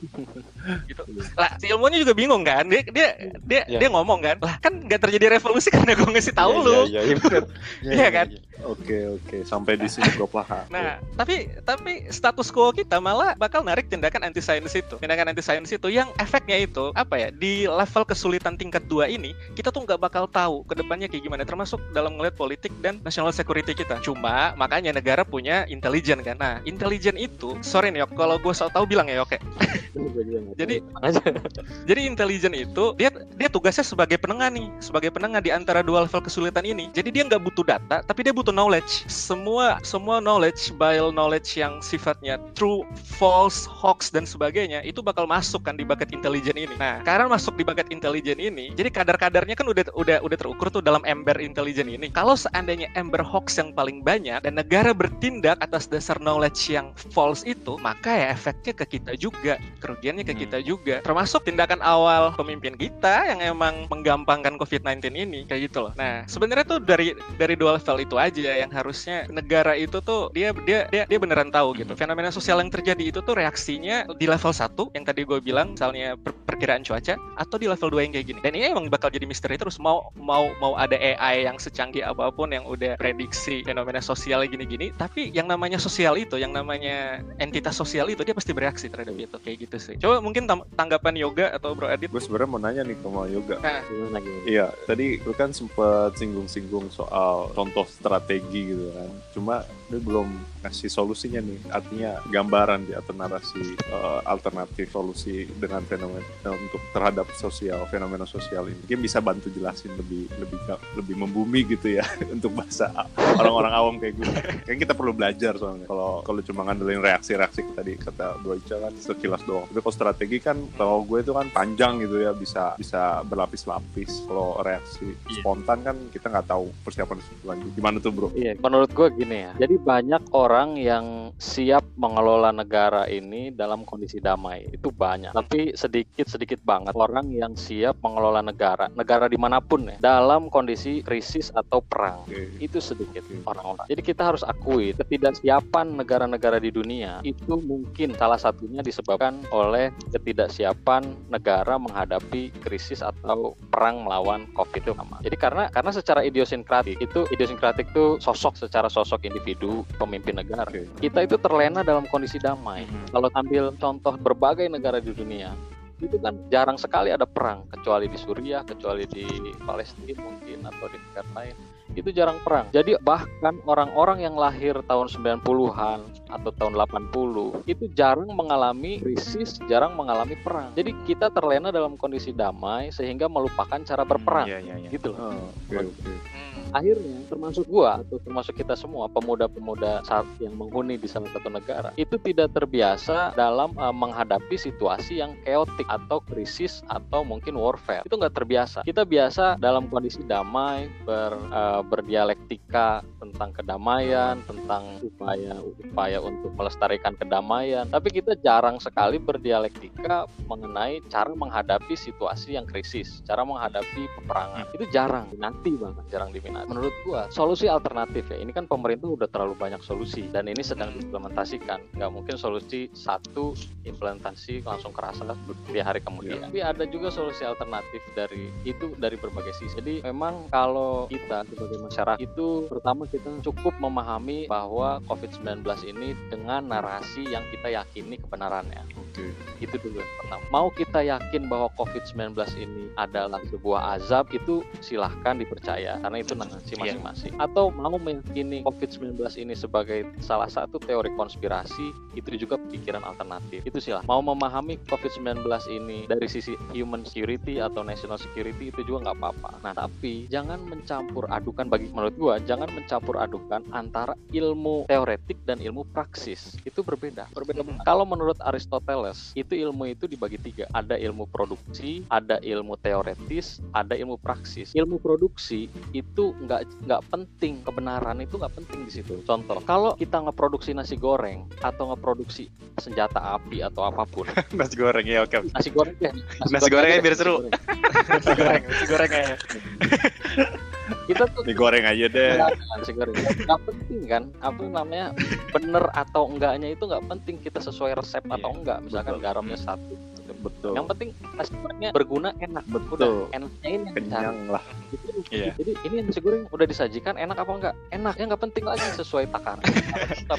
gitu lah si ilmuwannya juga bingung kan dia dia dia, Iya. dia ngomong kan lah kan nggak terjadi revolusi karena gue ngasih tahu Iya, lu iya, iya, bener. Iya kan? Oke oke sampai di sini gue paham. Nah, tapi tapi status quo kita malah bakal narik tindakan anti science itu. Tindakan anti science itu yang efeknya itu apa ya? Di level kesulitan tingkat dua ini, kita tuh nggak bakal tahu ke depannya kayak gimana termasuk dalam ngeliat politik dan national security kita. Cuma makanya negara punya intelijen kan. Nah, intelijen itu, sorry nih, Yok, kalau gue so tau bilang ya, oke. Jadi- aja. Jadi intelijen itu dia dia tugasnya sebagai penengah nih, sebagai penengah di antara dua level kesulitan ini. Jadi dia nggak butuh data, tapi dia butuh knowledge. Semua semua knowledge, bio knowledge yang sifatnya true, false, hoax dan sebagainya itu bakal masuk kan di bucket intelijen ini. Nah, karena masuk di bucket intelijen ini, jadi kadar-kadarnya kan udah udah udah terukur tuh dalam ember intelijen ini. Kalau seandainya ember hoax yang paling banyak dan negara bertindak atas dasar knowledge yang false itu, maka ya efeknya ke kita juga, kerugiannya ke Hmm. kita juga. Termasuk tindakan awal pemimpin kita yang emang menggampangkan COVID-19 ini kayak gitu loh. Nah, sebenarnya tuh dari dari dua level itu aja yang harusnya negara itu tuh dia dia dia, dia beneran tahu gitu. Fenomena sosial yang terjadi itu tuh reaksinya di level 1 yang tadi gue bilang misalnya per- perkiraan cuaca atau di level 2 yang kayak gini. Dan ini emang bakal jadi misteri terus mau mau mau ada AI yang secanggih apa pun yang udah prediksi fenomena sosial gini-gini, tapi yang namanya sosial itu, yang namanya entitas sosial itu dia pasti bereaksi terhadap itu kayak gitu sih. Coba mungkin tanggapan Yoga atau Bro Adit. Gue sebenarnya mau nanya nih ke Mau Yoga. Gimana? Iya, tadi lu kan sempet singgung-singgung soal contoh strategi gitu kan. Cuma lu belum kasih solusinya nih. Artinya gambaran di atau narasi eh, alternatif solusi dengan fenomena untuk terhadap sosial fenomena sosial ini. Mungkin bisa bantu jelasin lebih lebih lebih membumi gitu ya untuk bahasa orang-orang awam kayak gue. Kan kita perlu belajar soalnya. Kalau kalau cuma ngandelin reaksi-reaksi tadi kata Bro Ica kan sekilas doang. Tapi kalau strategi kan kalau gue itu kan panjang gitu ya bisa bisa berlapis-lapis. Kalau reaksi spontan kan kita nggak tahu persiapan lanjut. Gimana tuh bro? Iya, menurut gue gini ya. Jadi banyak orang yang siap mengelola negara ini dalam kondisi damai. Itu banyak. Tapi sedikit-sedikit banget orang yang siap mengelola negara, negara di mana pun ya, dalam kondisi krisis atau perang. Oke. Itu sedikit orang-orang. Jadi kita harus akui ketidaksiapan negara-negara di dunia itu mungkin salah satunya disebabkan oleh ketidaksiapan negara menghadapi krisis atau perang melawan COVID itu. Jadi karena karena secara idiosinkratik itu idiosinkratik itu sosok secara sosok individu pemimpin negara. Oke. Kita itu terlena dalam kondisi damai. Kalau ambil contoh berbagai negara di dunia itu kan jarang sekali ada perang kecuali di Suriah, kecuali di Palestina mungkin atau di negara lain itu jarang perang. Jadi bahkan orang-orang yang lahir tahun 90-an atau tahun 80 itu jarang mengalami krisis, jarang mengalami perang. Jadi kita terlena dalam kondisi damai sehingga melupakan cara berperang. Iya, iya, iya. Gitu loh. Oh, oke oke. Akhirnya termasuk gua atau termasuk kita semua pemuda-pemuda saat yang menghuni di salah satu negara itu tidak terbiasa dalam uh, menghadapi situasi yang keotik atau krisis atau mungkin warfare. Itu nggak terbiasa. Kita biasa dalam kondisi damai ber uh, berdialektika tentang kedamaian, tentang upaya upaya untuk melestarikan kedamaian. Tapi kita jarang sekali berdialektika mengenai cara menghadapi situasi yang krisis, cara menghadapi peperangan. Itu jarang diminati banget, jarang diminati. Menurut gua solusi alternatif ya. Ini kan pemerintah udah terlalu banyak solusi dan ini sedang diimplementasikan. Nggak mungkin solusi satu implementasi langsung kerasa di hari kemudian. Tapi ada juga solusi alternatif dari itu dari berbagai sisi. Jadi memang kalau kita sebagai masyarakat itu pertama kita cukup memahami bahwa COVID-19 ini dengan narasi yang kita yakini kebenarannya. Oke. Itu dulu yang pertama. Mau kita yakin bahwa COVID-19 ini adalah sebuah azab itu silahkan dipercaya karena itu narasi Iya. masing-masing. Atau mau meyakini COVID-19 ini sebagai salah satu teori konspirasi itu juga pikiran alternatif. Itu silah. Mau memahami COVID-19 ini dari sisi human security atau national security itu juga nggak apa-apa. Nah tapi jangan mencampur adukan bagi menurut gua jangan mencampur adukan antara ilmu teoretik dan ilmu praksis. Itu berbeda. Berbeda banget. Kalau menurut Aristoteles itu ilmu itu dibagi tiga. Ada ilmu produksi, ada ilmu teoretis, ada ilmu praksis. Ilmu produksi itu nggak nggak penting kebenaran itu nggak penting di situ. Contoh, kalau kita ngeproduksi nasi goreng atau ngeproduksi senjata api atau apa pun, Nasi goreng ya oke. oke. nasi goreng deh. Nasi gorengnya aja biar deh, seru. nasi goreng. Nasi goreng, nasi goreng ya. Kita tuh Digoreng aja deh. nasi goreng nggak penting kan apa namanya bener atau enggaknya itu nggak penting kita sesuai resep atau enggak misalkan Betul. garamnya satu Betul. yang penting nasi gorengnya berguna enak Betul. udah enaknya ini. Kenyang lah. Gitu. Iya. Jadi ini nasi goreng udah disajikan enak apa enggak? Enak. Ya nggak penting lagi sesuai takaran.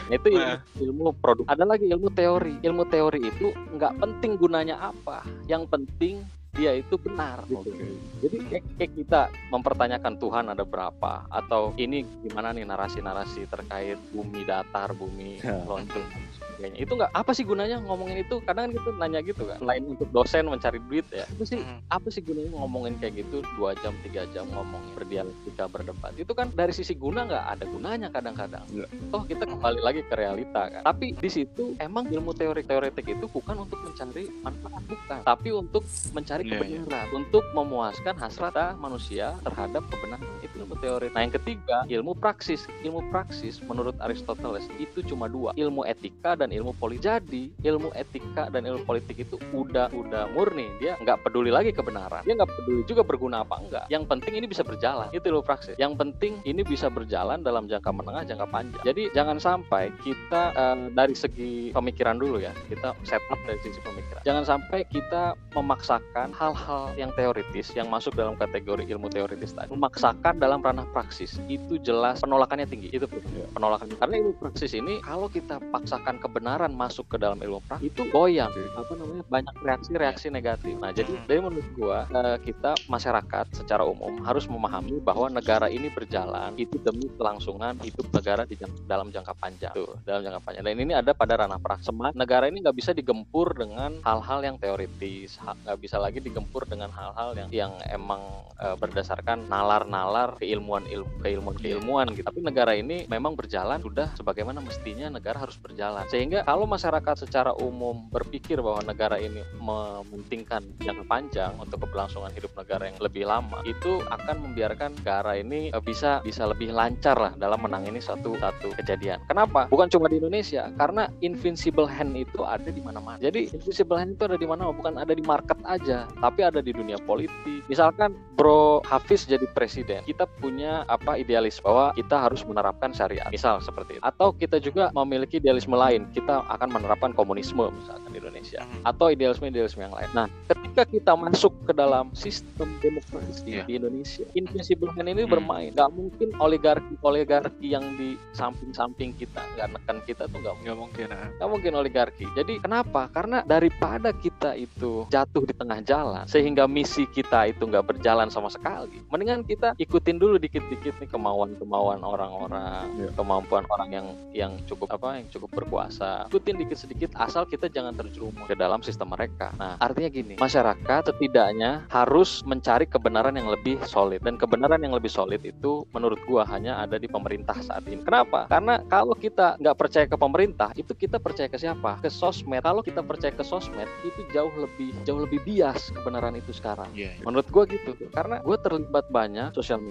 Itu ilmu, Nah. ilmu produk. Ada lagi ilmu teori. Ilmu teori itu nggak penting gunanya apa. Yang penting dia itu benar gitu. Jadi kayak, kayak kita mempertanyakan Tuhan ada berapa atau ini gimana nih narasi-narasi terkait bumi datar, bumi Ya. lonjong dan sebagainya. Itu nggak apa sih gunanya ngomongin itu? Kadang kan kita nanya gitu kan. Lain untuk dosen mencari duit ya. Apa sih Hmm. apa sih gunanya ngomongin kayak gitu dua jam tiga jam ngomong berdialektika berdebat itu kan dari sisi guna nggak ada gunanya kadang-kadang Iya. toh kita kembali lagi ke realita kan tapi di situ emang ilmu teori teoretik itu bukan untuk mencari manfaat bukan tapi untuk mencari Iya, kebenaran untuk memuaskan hasrat manusia terhadap kebenaran itu ilmu teori. Nah yang ketiga ilmu praksis. Ilmu praksis menurut Aristoteles itu cuma dua ilmu etika dan ilmu politik. Jadi ilmu etika dan ilmu politik itu udah udah murni. Dia nggak peduli lagi kebenaran. Dia nggak peduli juga berguna apa enggak. Yang penting ini bisa berjalan. Itu ilmu praksis. Yang penting ini bisa berjalan dalam jangka menengah jangka panjang. Jadi jangan sampai kita eh, dari segi pemikiran dulu ya. Kita set up dari sisi pemikiran. Jangan sampai kita memaksakan hal-hal yang teoritis yang masuk dalam kategori ilmu teoritis tadi. Memaksakan dalam ranah praksis itu jelas penolakannya tinggi. Itu penolakan. Karena ilmu praksis ini kalau kita paksakan kebenaran masuk ke dalam ilmu praksis itu goyang. Apa namanya? Banyak reaksi-reaksi negatif. Nah jadi Hmm. dari menurut gua eh, kita masyarakat secara umum harus memahami bahwa negara ini berjalan itu demi kelangsungan hidup negara di jang- dalam jangka panjang. Tuh dalam jangka panjang. Dan ini ada pada ranah praksis. Negara ini nggak bisa digempur dengan hal-hal yang teoritis ha- nggak bisa lagi digempur dengan hal-hal yang yang emang eh, berdasarkan nalar-nalar keilmuan ilmu keilmuan keilmuan gitu. Tapi negara ini memang berjalan sudah sebagaimana mestinya negara harus berjalan. Sehingga kalau masyarakat secara umum berpikir bahwa negara ini mementingkan jangka panjang untuk keberlangsungan hidup negara yang lebih lama itu akan membiarkan negara ini eh, bisa bisa lebih lancar lah dalam menangani satu satu kejadian. Kenapa? Bukan cuma di Indonesia karena invincible hand itu ada di mana-mana. Jadi invincible hand itu ada di mana bukan ada di market aja tapi ada di dunia politik. Misalkan Bro Hafiz jadi presiden, kita punya apa idealis bahwa kita harus menerapkan syariat. Misal seperti itu. Atau kita juga memiliki idealisme lain, kita akan menerapkan komunisme misalkan di Indonesia Hmm. atau idealisme-idealisme yang lain. Nah, ketika kita masuk ke dalam sistem demokrasi Iya. di Indonesia, invisible hand ini Hmm. bermain. Gak mungkin oligarki-oligarki yang di samping-samping kita, nggak neken kita tuh nggak Nggak mungkin. ah. nggak mungkin oligarki. Jadi kenapa? Karena daripada kita itu jatuh di tengah jalan sehingga misi kita itu nggak berjalan sama sekali, mendingan kita ikutin dulu dikit-dikit nih kemauan-kemauan orang-orang, Iya. kemampuan orang yang yang cukup apa, yang cukup berkuasa. Ikutin dikit sedikit asal kita jangan terjerumus ke dalam sistem mereka. Nah, artinya gini, masyarakat setidaknya harus mencari kebenaran yang lebih solid dan kebenaran yang lebih solid itu menurut gua hanya ada di pemerintah saat ini. Kenapa? Karena kalau kita nggak percaya ke pemerintah, itu kita percaya ke siapa? Ke sosmed. Kalau kita percaya ke sosmed, itu jauh lebih jauh lebih bias kebenaran itu sekarang. Iya. iya. Menurut gua gitu. Karena gue terlibat banyak sosial media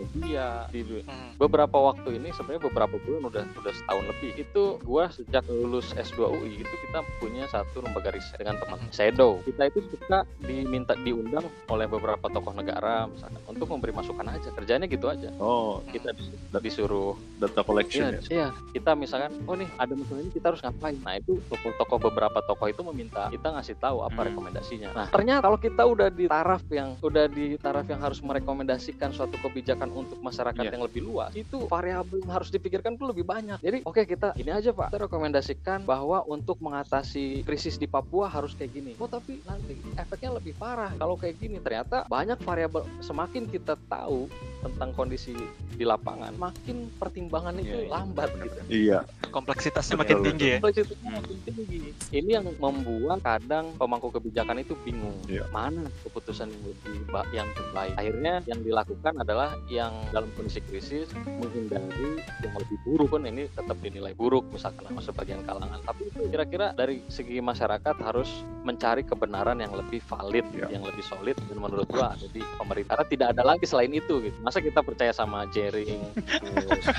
di Hmm. beberapa waktu ini sebenarnya beberapa bulan udah udah setahun lebih itu gua sejak lulus S2 UI itu kita punya satu lembaga riset dengan teman Sedo kita itu suka diminta diundang oleh beberapa tokoh negara misalkan untuk memberi masukan aja kerjanya gitu aja Oh, kita dis- disuruh data collection Iya, ya. iya. kita misalkan, oh nih ada masalah ini kita harus ngapain. Nah itu tokoh-tokoh beberapa tokoh itu meminta kita ngasih tahu apa Hmm. rekomendasinya. Nah ternyata kalau kita udah di taraf yang udah di taraf yang harus merekomendasikan suatu kebijakan untuk masyarakat Iya. yang lebih luas, itu variabel yang harus dipikirkan tuh lebih banyak. Jadi oke kita ini aja pak, kita rekomendasikan bahwa untuk mengatasi krisis di Papua harus kayak gini. Oh tapi nanti efeknya lebih parah kalau kayak gini. Ternyata banyak variabel. Semakin kita tahu tentang kondisi di lapangan, makin pertimbangan itu Iya, iya. lambat Benar, gitu. Iya. Kompleksitasnya Betul, makin betul. tinggi ya. Kompleksitasnya makin tinggi. Ini yang membuat kadang pemangku kebijakan itu bingung Iya. mana keputusan yang lebih yang terbaik. Akhirnya yang dilakukan adalah yang dalam kondisi krisis menghindari yang lebih buruk pun ini tetap dinilai buruk misalkan sama sebagian kalangan. Tapi itu kira-kira dari segi masyarakat harus mencari kebenaran yang lebih valid, Iya. yang lebih solid dan menurut gua ada di pemerintah. Karena tidak ada lagi selain itu gitu. Masa kita percaya sama jaring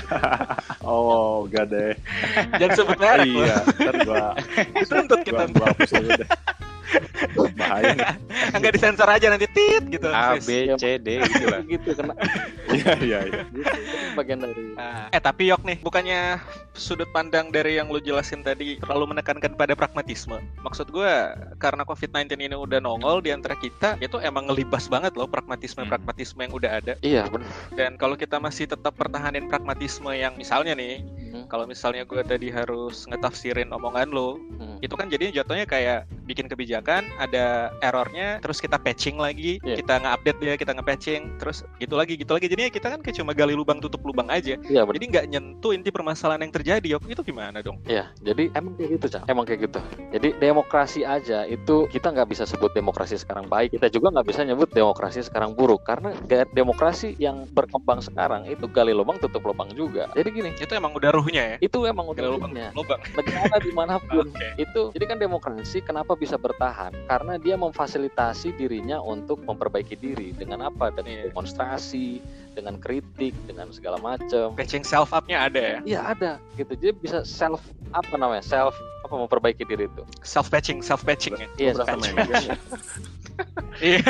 Oh, gak deh. Jangan sebut merek loh. iya, ntar gua Dituntut gua, kita. gua hapus dulu deh. Bahaya nih. Enggak disensor aja nanti tit gitu. A. B C D gitu lah. gitu kena Iya, iya, iya. gitu. Itu bagian dari eh tapi Yok nih, bukannya sudut pandang dari yang lu jelasin tadi terlalu menekankan pada pragmatisme. Maksud gue karena COVID-19 ini udah nongol di antara kita, itu emang ngelibas banget loh pragmatisme-pragmatisme yang udah ada. Iya benar. Dan kalau kita masih tetap pertahanin pragmatisme yang misalnya nih, Hmm. kalau misalnya gue tadi harus ngetafsirin omongan lo, Hmm. itu kan jadinya jatuhnya kayak bikin kebijakan, ada errornya, terus kita patching lagi, Iya. kita nge-update dia, kita nge-patching, terus gitu lagi, gitu lagi. Jadinya kita kan kayak cuma gali lubang tutup lubang aja. Iya benar. Jadi nggak nyentuh inti permasalahan yang terjadi, Yok. Itu gimana dong? Iya, jadi emang kayak gitu, Cang. Emang kayak gitu. Jadi demokrasi aja itu kita nggak bisa sebut demokrasi sekarang baik. Kita juga nggak bisa nyebut demokrasi sekarang buruk karena demokrasi yang berkembang sekarang itu gali lubang tutup lubang juga. Jadi gini, Itu emang udah ruhnya ya? itu emang Gali udah lubang, umumnya. lubang. Negara di mana pun Oke. itu jadi kan demokrasi kenapa bisa bertahan karena dia memfasilitasi dirinya untuk memperbaiki diri dengan apa dengan Iya. demonstrasi dengan kritik dengan segala macam Patching self up-nya ada ya? Iya ada gitu jadi bisa self apa namanya self apa memperbaiki diri itu Self patching, self patching ya. iya Berasa patch- main game ya? Iya.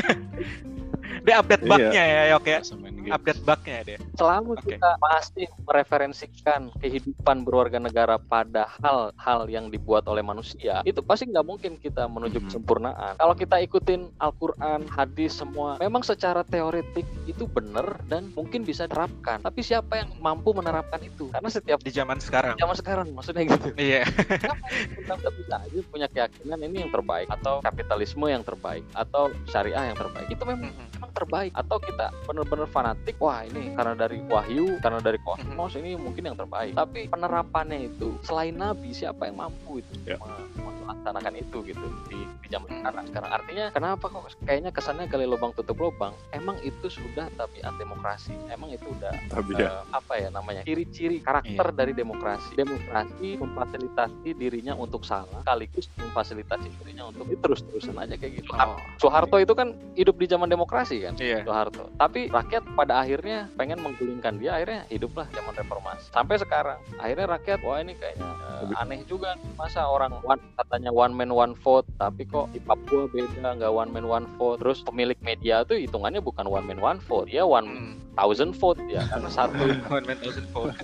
Dia update Iya. bug-nya ya, Yok ya. Update bug-nya dia. selama Oke. kita masih mereferensikan kehidupan berwarga negara pada hal-hal yang dibuat oleh manusia itu pasti nggak mungkin kita menuju Mhm. kesempurnaan kalau kita ikutin Al-Quran hadis semua memang secara teoretik itu benar dan mungkin bisa diterapkan tapi siapa yang mampu menerapkan itu karena setiap Di zaman sekarang. zaman sekarang maksudnya gitu Iya. kita nggak bisa aja punya keyakinan ini yang terbaik atau kapitalisme yang terbaik atau syariah yang terbaik itu memang Mhm. memang terbaik atau kita bener-bener fanatik wah ini karena dari wahyu karena dari kosmos ini mungkin yang terbaik. Tapi penerapannya itu selain nabi siapa yang mampu itu Ya. me- melaksanakan itu gitu di, di zaman sekarang? Sekarang artinya kenapa kok kayaknya kesannya gali lubang tutup lubang? Emang itu sudah tabiat demokrasi emang itu udah Tapi ya, apa ya namanya ciri-ciri karakter dari demokrasi? Demokrasi memfasilitasi dirinya untuk salah sekaligus memfasilitasi dirinya untuk itu terus-terusan aja kayak gitu. Oh, Soeharto itu kan hidup di zaman demokrasi kan? Iya. Soeharto. Tapi rakyat pada akhirnya pengen menggulingkan dia akhirnya hiduplah zaman reformasi sampai sekarang akhirnya rakyat wah ini kayaknya eh, aneh juga masa orang one, katanya one man one vote tapi kok di Papua beda nggak one man one vote terus pemilik media tuh hitungannya bukan one man one vote dia one Hmm. thousand vote ya karena satu One man thousand vote.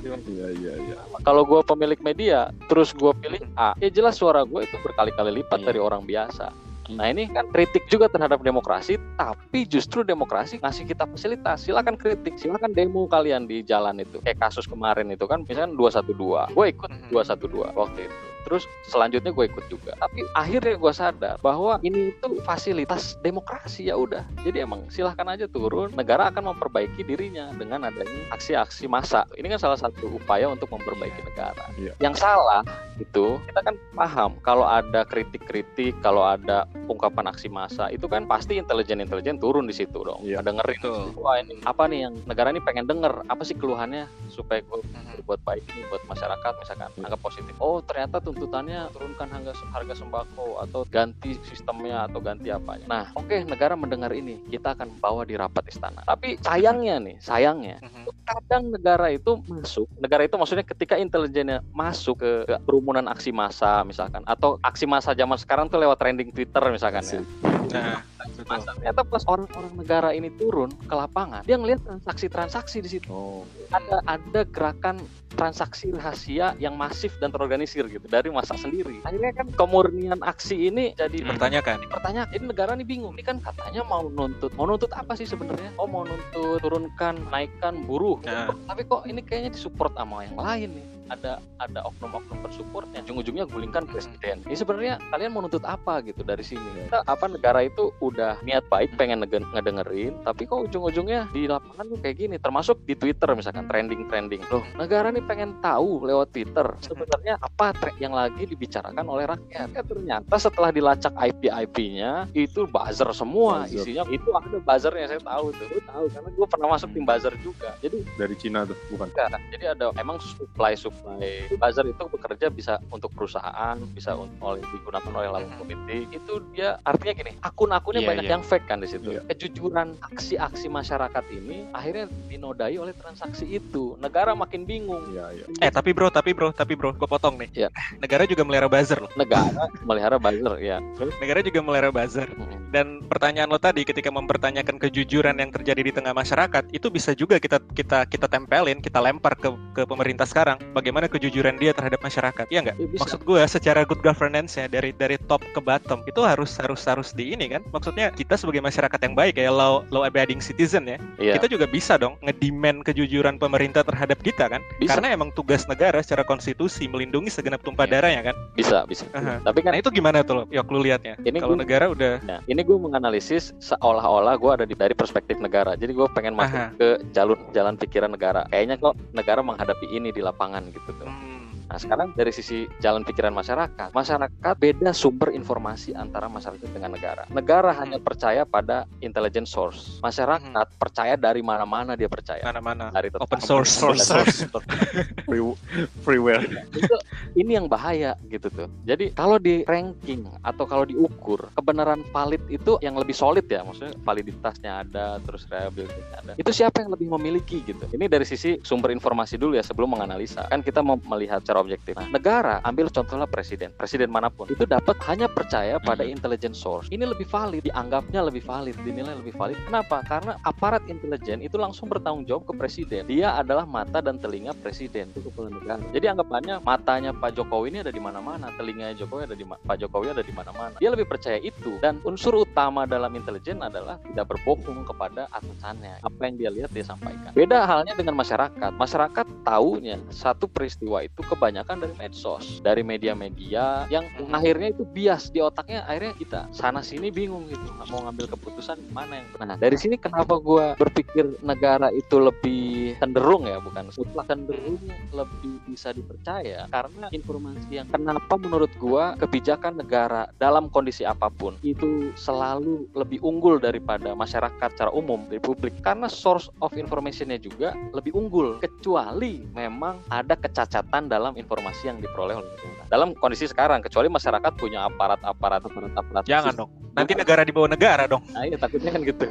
Iya iya iya. kalau gue pemilik media terus gue pilih A ya jelas suara gue itu berkali-kali lipat Iya. dari orang biasa Nah ini kan kritik juga terhadap demokrasi, tapi justru demokrasi ngasih kita fasilitas. Silakan kritik, silakan demo kalian di jalan itu. Kayak kasus kemarin itu kan, misalkan 212, gue ikut Mhm. 212 waktu itu. Terus selanjutnya gue ikut juga. Tapi akhirnya gue sadar bahwa ini itu fasilitas demokrasi ya udah. Jadi emang silahkan aja turun. Negara akan memperbaiki dirinya dengan adanya aksi-aksi massa. Ini kan salah satu upaya untuk memperbaiki negara. Iya. Yang salah itu kita kan paham kalau ada kritik-kritik, kalau ada ungkapan aksi massa itu kan pasti intelijen-intelijen turun di situ dong. Iya. Dengerin. Betul. Wah ini apa nih yang negara ini pengen denger? Apa sih keluhannya supaya gue Mhm. buat baik ini buat masyarakat misalkan anggap positif oh ternyata tuntutannya turunkan harga harga sembako atau ganti sistemnya atau ganti apanya nah oke negara mendengar ini kita akan bawa di rapat istana tapi sayangnya nih sayangnya Mhm. kadang negara itu masuk negara itu maksudnya ketika intelijennya masuk ke, ke kerumunan aksi massa misalkan atau aksi massa zaman sekarang tuh lewat trending Twitter misalkan ya Nah. Masa ternyata pas orang-orang negara ini turun ke lapangan dia ngelihat transaksi-transaksi di situ Oh, ada ada gerakan transaksi rahasia yang masif dan terorganisir gitu dari masa sendiri. Akhirnya kan kemurnian aksi ini jadi Dipertanyakan. pertanyaan. Jadi negara ini bingung. Ini kan katanya mau nuntut. Mau nuntut apa sih sebenarnya? Oh mau nuntut turunkan, naikkan buruh. Nah. Tapi kok ini kayaknya disupport sama yang lain nih. Ada ada oknum-oknum bersupportnya. Ujung-ujungnya gulingkan presiden. Ini sebenarnya kalian mau nuntut apa gitu dari sini? Kita, apa negara itu udah niat baik pengen nge- ngedengerin, tapi kok ujung-ujungnya di lapangan tuh kayak gini. Termasuk di Twitter misalkan trending-trending. Loh, negara nih pengen tahu lewat Twitter sebenarnya apa trend yang lagi dibicarakan oleh rakyat. Ya, ternyata setelah dilacak IP-IP-nya itu buzzer semua Buzzer. isinya itu ada buzzernya saya tahu tuh. Gue tahu karena gue pernah masuk tim buzzer juga. Jadi dari Cina tuh bukan? enggak, jadi ada emang supply supply buzzer itu bekerja bisa untuk perusahaan, bisa oleh digunakan oleh lawan politik. Itu dia artinya gini, akun-akunnya Iya, banyak iya. yang fake kan di situ. Iya. Kejujuran aksi-aksi masyarakat ini akhirnya dinodai oleh transaksi itu. Negara makin bingung. Iya iya. Eh tapi bro, tapi bro, tapi bro, gue potong nih. Iya. Negara juga melihara buzzer loh. Negara melihara buzzer ya. Negara juga melihara buzzer. mm, Dan pertanyaan lo tadi ketika mempertanyakan kejujuran yang terjadi di tengah masyarakat, itu bisa juga kita kita kita tempelin, kita lempar ke ke pemerintah sekarang. Bagaimana kejujuran dia terhadap masyarakat? Iya nggak? ya bisa. Maksud gue secara good governance ya dari dari top ke bottom itu harus harus harus di ini kan. Maksudnya kita sebagai masyarakat yang baik ya law law abiding citizen ya, Iya. kita juga bisa dong ngedemand kejujuran pemerintah terhadap kita kan. Bisa. Karena emang tugas negara secara konstitusi melindungi segenap tumpah Iya. darahnya kan. bisa bisa. Aha. Tapi kan Nah itu gimana tuh lo? Yok lu liatnya. Ini Kalau gua- negara udah Nah, ini gue menganalisis seolah-olah gue ada di dari perspektif negara. Jadi gue pengen masuk Aha. ke jalur jalan pikiran negara. Kayaknya kok negara menghadapi ini di lapangan gitu tuh. hmm, Nah sekarang dari sisi jalan pikiran masyarakat, masyarakat beda sumber informasi antara masyarakat dengan negara. Negara hanya percaya pada intelligence source. Masyarakat percaya dari mana-mana dia percaya. mana-mana. Dari Open source. dari- Source. Free, freeware. itu ini yang bahaya gitu tuh. Jadi kalau di ranking atau kalau diukur kebenaran valid itu yang lebih solid ya, maksudnya validitasnya ada, terus reliabilitasnya ada. Itu siapa yang lebih memiliki gitu. Ini dari sisi sumber informasi dulu ya sebelum menganalisa. Kan kita mau melihat secara objektif. Nah, negara ambil contohnya presiden, presiden mana pun itu dapat hanya percaya pada Mhm. intelligence source. Ini lebih valid, dianggapnya lebih valid, dinilai lebih valid. Kenapa? Karena aparat intelijen itu langsung bertanggung jawab ke presiden. Dia adalah mata dan telinga presiden itu kepala negara. Jadi anggapannya matanya Pak Jokowi ini ada di mana-mana, telinganya Jokowi ada di Pak Jokowi ada di mana-mana. Dia lebih percaya itu dan unsur utama dalam intelijen adalah tidak berbohong kepada atasannya. Apa yang dia lihat dia sampaikan. Beda halnya dengan masyarakat. Masyarakat taunya satu peristiwa itu kebanyakan dari medsos, dari media-media yang Mhm. akhirnya itu bias di otaknya akhirnya kita sana sini bingung gitu mau ngambil keputusan mana yang benar. Nah, dari sini kenapa gua berpikir negara itu lebih cenderung ya bukan mutlak cenderung lebih bisa dipercaya karena informasi yang kenapa menurut gua kebijakan negara dalam kondisi apa pun itu selalu lebih unggul daripada masyarakat secara umum di publik karena source of informationnya juga lebih unggul kecuali memang ada kecacatan dalam informasi yang diperoleh oleh negara. Dalam kondisi sekarang, kecuali masyarakat punya aparat-aparat aparat-aparat Jangan dong. Nanti negara di bawah negara dong. Nah, iya takutnya kan gitu.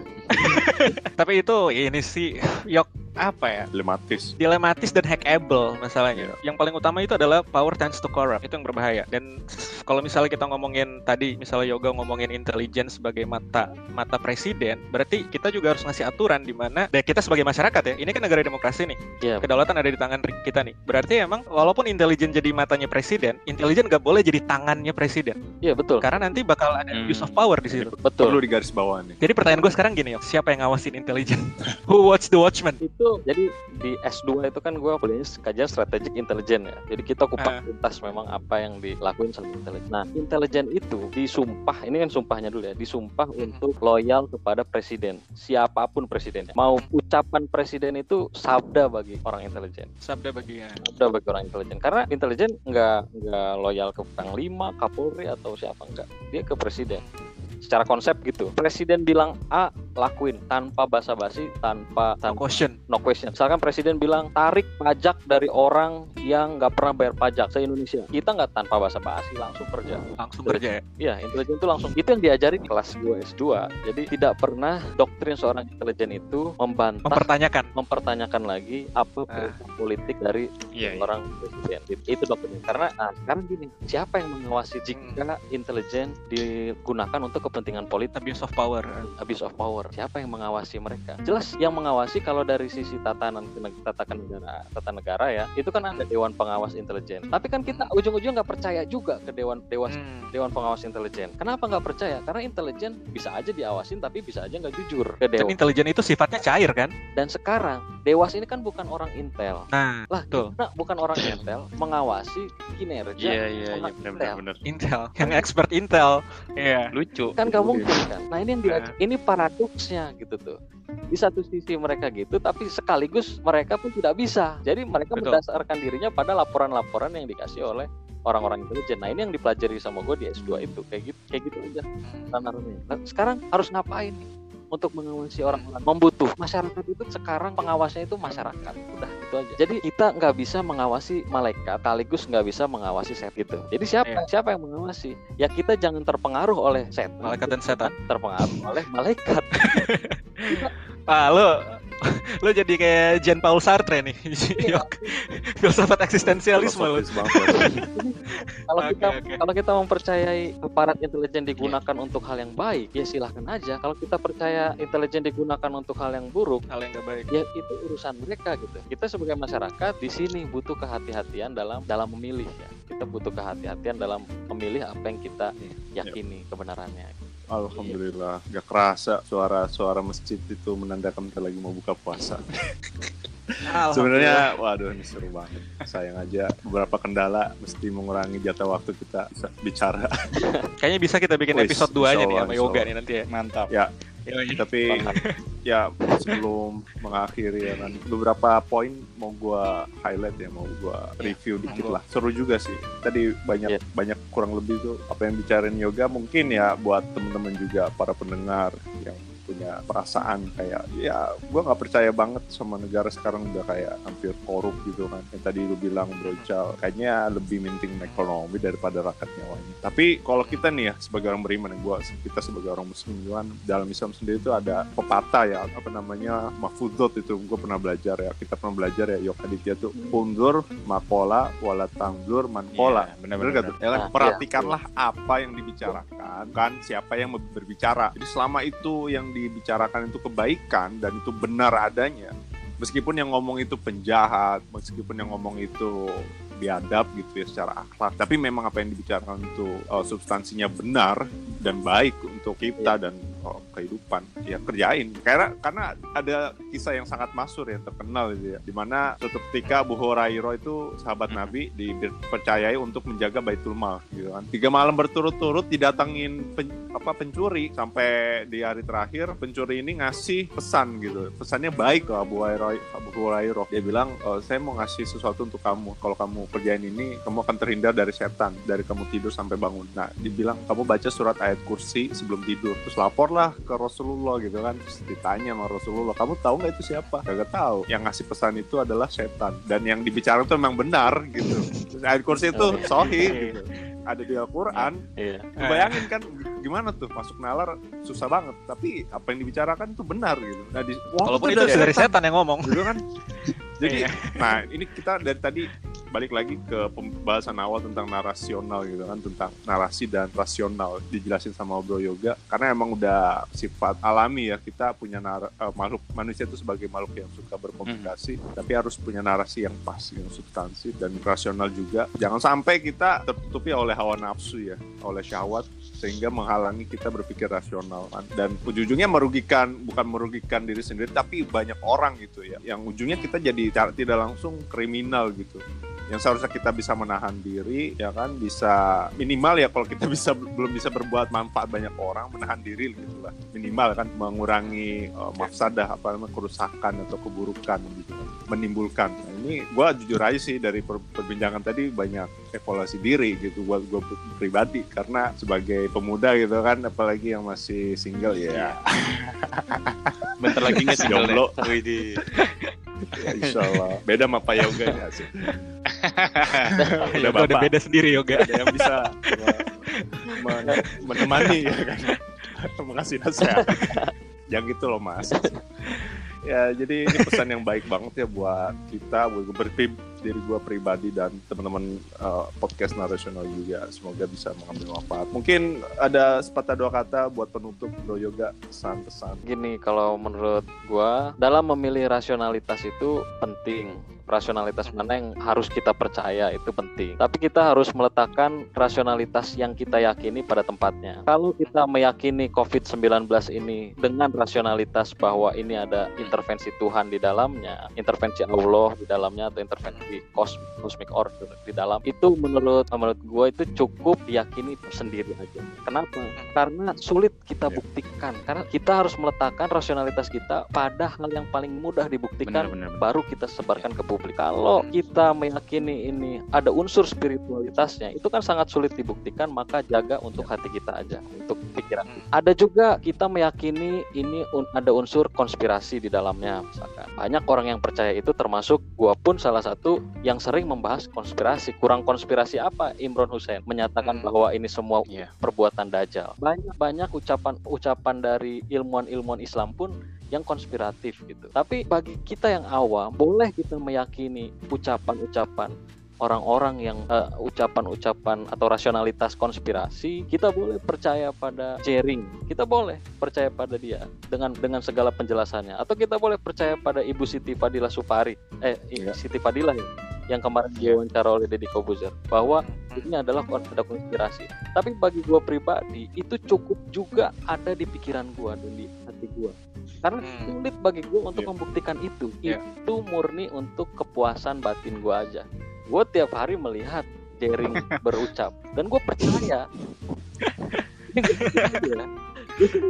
Tapi itu ini sih yok apa ya? dilematis dilematis dan hackable masalahnya. Yang paling utama itu adalah power tends to corrupt. Itu yang berbahaya. Dan kalau misalnya kita ngomongin tadi misalnya Yoga ngomongin intelijen sebagai mata mata presiden, berarti kita juga harus ngasih aturan di mana dan kita sebagai masyarakat ya. Ini kan negara demokrasi nih. Iya. Kedaulatan ada di tangan kita nih. Berarti emang walaupun intelijen jadi matanya presiden, intelijen nggak boleh jadi tangannya presiden. Iya betul. Karena nanti bakal ada Hmm. abuse of power di situ. Betul. perlu di garis bawah nih Jadi pertanyaan gue sekarang gini, Yok. siapa yang ngawasin intelijen? Who watch the watchman? itu jadi di S2 itu kan gue kuliahnya kajian strategic intelligence ya. Jadi kita kupas Ah. tuntas memang apa yang dilakuin sama intelijen nah intelijen itu disumpah ini kan sumpahnya dulu ya disumpah untuk loyal kepada presiden siapa pun presidennya mau ucapan presiden itu sabda bagi orang intelijen Sabda bagian. sabda bagi orang intelijen karena intelijen nggak nggak loyal ke panglima kapolri atau siapa enggak dia ke presiden. Secara konsep gitu. Presiden bilang A lakuin tanpa basa-basi tanpa No tanpa question. no question. Misalkan presiden bilang tarik pajak dari orang yang nggak pernah bayar pajak se Indonesia. Kita nggak tanpa basa-basi langsung kerja. Langsung kerja ya. Iya, intelijen itu langsung. Itu yang diajari di kelas 2 S2. Jadi tidak pernah doktrin seorang intelijen itu membantah Mempertanyakan. mempertanyakan lagi apa Ah. politik dari Iya, iya. orang presiden. Itu, itu doktrinnya. Karena nah, sekarang gini, siapa yang mengawasi jika Hmm. intelijen digunakan untuk kepentingan politik? Abuse of power. abuse of power. Siapa yang mengawasi mereka? Jelas yang mengawasi kalau dari sisi tatanan tata negara, tata negara ya, itu kan ada dewan pengawas intelijen. Tapi kan kita ujung-ujung nggak percaya juga ke dewan dewan Hmm. dewan pengawas intelijen. Kenapa nggak percaya? Karena intelijen bisa aja diawasin tapi bisa aja nggak jujur ke Dan dewan. intelijen itu sifatnya cair kan? Dan sekarang dewas ini kan bukan orang intel. Nah, Lah, Betul. kita bukan orang intel mengawasi kinerja Iya, iya, iya, orang benar intel. benar. Intel, yang expert Intel. Iya. Lucu. kan nggak mungkin kan nah ini yang di- Nah. ini paradoksnya gitu tuh. Di satu sisi mereka gitu tapi sekaligus mereka pun tidak bisa. Jadi mereka Betul. mendasarkan dirinya pada laporan-laporan yang dikasih oleh orang-orang intelijen. Nah ini yang dipelajari sama gue di S2 itu. Kayak gitu kayak gitu aja. Ranah-ranahnya. nah, sekarang harus ngapain untuk mengawasi orang-orang membutuh masyarakat itu sekarang pengawasnya itu masyarakat. Udah itu aja. Jadi kita nggak bisa mengawasi malaikat sekaligus nggak bisa mengawasi set gitu. Jadi siapa Iya. siapa yang mengawasi? Ya kita jangan terpengaruh oleh setan. Malaikat dan setan. terpengaruh oleh malaikat Ah, lo lo jadi kayak Jean Paul Sartre nih. Iya. Filsafat eksistensialisme banget. kalau kita kalau kita mempercayai aparat intelijen digunakan untuk hal yang baik ya silahkan aja kalau kita percaya intelijen digunakan untuk hal yang buruk Hal yang gak baik. ya itu urusan mereka gitu kita sebagai masyarakat di sini butuh kehati-hatian dalam dalam memilih ya kita butuh kehati-hatian dalam memilih apa yang kita yakini kebenarannya Alhamdulillah, gak kerasa suara-suara masjid itu menandakan kita lagi mau buka puasa. Sebenarnya, waduh ini seru banget. Sayang aja beberapa kendala mesti mengurangi jatah waktu kita bisa bicara. Kayaknya bisa kita bikin Wih, episode 2 aja nih sama yoga nih nanti ya. Mantap. Ya. Tapi ya sebelum mengakhiri ya kan beberapa poin mau gua highlight ya mau gua review dikit lah. Seru juga sih. Tadi banyak Iya. banyak kurang lebih tuh apa yang bicarain yoga. Mungkin ya buat temen-temen juga para pendengar yang punya perasaan kayak ya gua nggak percaya banget sama negara sekarang udah kayak hampir korup gitu kan yang tadi lu bilang Bro Cal kayaknya lebih minting ekonomi daripada rakyat nyawanya tapi kalau kita nih ya sebagai orang beriman gua kita sebagai orang muslim kan dalam Islam sendiri itu ada pepatah ya apa namanya mafudot itu gue pernah belajar ya kita pernah belajar ya Yok Aditya tuh undur makola wala tangdur mankola Iya, Bener benar-benar. gak tuh? Ya kan? Nah, Perhatikanlah apa yang dibicarakan, kan siapa yang berbicara. Jadi selama itu yang dibicarakan itu kebaikan dan itu benar adanya, meskipun yang ngomong itu penjahat, meskipun yang ngomong itu biadab gitu ya secara akhlak, tapi memang apa yang dibicarakan itu uh, substansinya benar dan baik untuk kita dan uh, kehidupan, ya kerjain. Karena karena ada kisah yang sangat masyhur yang terkenal gitu ya, di mana suatu ketika Abu Hurairah itu sahabat. Nabi dipercayai untuk menjaga Baitul Mal gitu kan. Tiga malam berturut-turut didatangin pen- apa pencuri sampai di hari terakhir pencuri ini ngasih pesan gitu. Pesannya baik ke Abu Hurairah. Abu Hurairah. Dia bilang "E, saya mau ngasih sesuatu untuk kamu. Kalau kamu kerjain ini kamu akan terhindar dari setan dari kamu tidur sampai bangun. Nah, dibilang kamu baca surat ayat kursi sebelum tidur. Terus laporlah ke Rasulullah gitu kan. Terus ditanya sama Rasulullah, kamu tahu nggak itu siapa? Kagak tahu. Yang ngasih pesan itu adalah setan dan yang dibicarakan itu memang benar gitu. Terus ayat kursi itu sohi gitu. Ada di Al-Quran. Iya. bayangin kan gimana tuh masuk nalar susah banget tapi apa yang dibicarakan itu benar gitu. Nah di Walaupun itu itu dari setan yang ngomong. gitu kan jadi Iya. nah ini kita dari tadi balik lagi ke pembahasan awal tentang narasional gitu kan tentang narasi dan rasional dijelasin sama Bro Yoga. Karena emang udah sifat alami ya kita punya nar- eh, makhluk manusia itu sebagai makhluk yang suka berkomunikasi tapi harus punya narasi yang pas yang substansi dan rasional juga. Jangan sampai kita tertutupi oleh hawa nafsu ya oleh syahwat sehingga menghalangi kita berpikir rasional. Dan ujung-ujungnya merugikan bukan merugikan diri sendiri tapi banyak orang gitu ya. Yang ujungnya kita jadi tidak langsung kriminal gitu yang seharusnya kita bisa menahan diri ya kan? Bisa minimal ya kalau kita bisa belum bisa berbuat manfaat banyak orang menahan diri gitu lah. Minimal kan mengurangi uh, mafsadah apa namanya kerusakan atau keburukan gitu. Kan menimbulkan. Nah, ini gua jujur aja sih dari per- perbincangan tadi banyak evaluasi diri gitu buat gue pribadi. Karena sebagai pemuda gitu kan apalagi yang masih single ya. Bentar lagi nggak single Jomblo. Ya insya Allah beda sama Pak Yoga ya sih. Udah Yoga udah beda sendiri yoga. ada yang bisa me- men- menemani ya kan? Mengasih nasihat yang gitu loh mas. Ya jadi ini pesan yang baik banget ya buat kita buat diri gue pribadi dan teman-teman uh, podcast narasional juga semoga bisa mengambil manfaat mungkin ada sepatah dua kata buat penutup bro yoga pesan-pesan Gini, kalau menurut gua dalam memilih rasionalitas itu penting. Rasionalitas mana yang harus kita percaya itu penting. Tapi kita harus meletakkan rasionalitas yang kita yakini pada tempatnya. Kalau kita meyakini COVID-19 ini dengan rasionalitas bahwa ini ada intervensi Tuhan di dalamnya, intervensi Allah di dalamnya atau intervensi kos- cosmic order di dalam, itu menurut menurut gue itu cukup diyakini sendiri aja. Kenapa? Karena sulit kita Ya. buktikan. Karena kita harus meletakkan rasionalitas kita pada hal yang paling mudah dibuktikan Benar, benar, benar. baru kita sebarkan ke publik. Kalau kita meyakini ini ada unsur spiritualitasnya, itu kan sangat sulit dibuktikan, maka jaga untuk hati kita aja, untuk pikiran. Hmm. Ada juga kita meyakini ini un- ada unsur konspirasi di dalamnya, misalkan. Banyak orang yang percaya itu termasuk gua pun salah satu yang sering membahas konspirasi. Kurang konspirasi apa Imron Hussein menyatakan Hmm. bahwa ini semua Iya. perbuatan dajjal. Banyak-banyak ucapan-ucapan dari ilmuwan-ilmuwan Islam pun yang konspiratif gitu. Tapi bagi kita yang awam, boleh kita meyakini ucapan-ucapan orang-orang yang eh, ucapan-ucapan atau rasionalitas konspirasi, kita boleh percaya pada Jering, kita boleh percaya pada dia dengan dengan segala penjelasannya, atau kita boleh percaya pada Ibu Siti Fadila Supari, eh Iya. Siti Fadila ya, yang kemarin diwawancara oleh Deddy Kobuzer, bahwa ini adalah ada konspirasi. Tapi bagi gua pribadi itu cukup juga ada di pikiran gua dan di hati gua. Karena Hmm. sulit bagi gua untuk Iya. membuktikan itu. Iya. Itu murni untuk kepuasan batin gua aja. Gue tiap hari melihat Jering berucap dan gue percaya.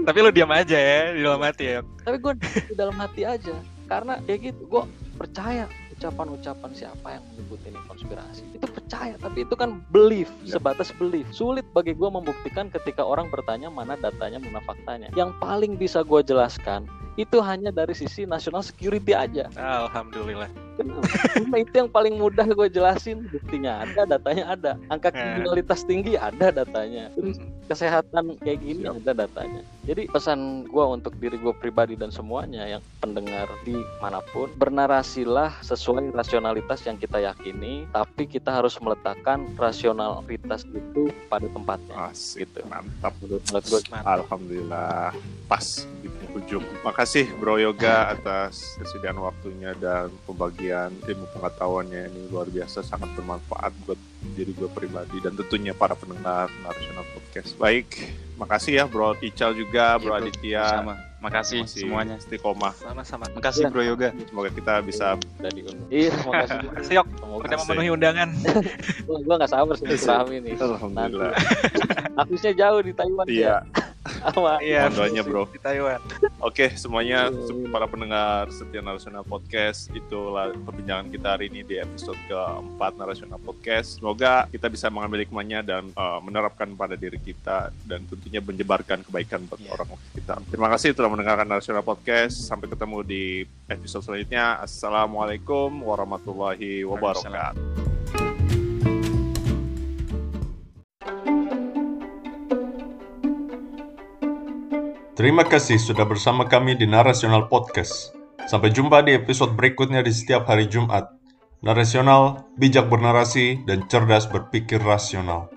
Tapi lu diam aja ya di dalam hati ya. Tapi gue di dalam hati aja karena kayak gitu gue percaya ucapan-ucapan siapa yang menyebut ini konspirasi itu percaya tapi itu kan belief Ya. sebatas belief sulit bagi gue membuktikan ketika orang bertanya mana datanya mana faktanya yang paling bisa gue jelaskan itu hanya dari sisi national security aja. Alhamdulillah. Kenapa? Karena itu yang paling mudah gue jelasin. Buktinya ada datanya ada. Angka Eh. kriminalitas tinggi ada datanya. Terus kesehatan kayak gini Siap. ada datanya. Jadi pesan gue untuk diri gue pribadi dan semuanya yang pendengar di mana pun bernarasilah sesuai rasionalitas yang kita yakini tapi kita harus meletakkan rasionalitas itu pada tempatnya. Asik gitu. mantap. Menurut, gue Alhamdulillah. Pas di penghujung. Makasih Bro Yoga atas kesediaan waktunya dan pembagian ilmu pengetahuannya ini luar biasa sangat bermanfaat buat diri gue pribadi dan tentunya para pendengar National Podcast. Baik, makasih ya Bro Ical juga, Bro Iya, Bro. Aditya. Sama. Makasih Masih semuanya. Istiqomah. Sama-sama. Makasih Iya. Bro Yoga. Semoga kita bisa udah diundang iya makasih Makasih Yok Semoga- udah memenuhi undangan. Gua gua nggak sabar sih nih. Alhamdulillah. Habisnya jauh di Taiwan Iya. ya. Sama. Iya, bro. Di Taiwan. Oke, semuanya para pendengar setia Narasional Podcast, itulah perbincangan kita hari ini di episode keempat Narasional Podcast. Semoga kita bisa mengambil hikmahnya dan uh, menerapkan pada diri kita dan tentunya menyebarkan kebaikan buat Iya. orang kita. Terima kasih telah mendengarkan Narasional Podcast. Sampai ketemu di episode selanjutnya. Assalamualaikum warahmatullahi wabarakatuh. Terima kasih sudah bersama kami di Narasional Podcast. Sampai jumpa di episode berikutnya di setiap hari Jumat. Narasional, bijak bernarasi, dan cerdas berpikir rasional.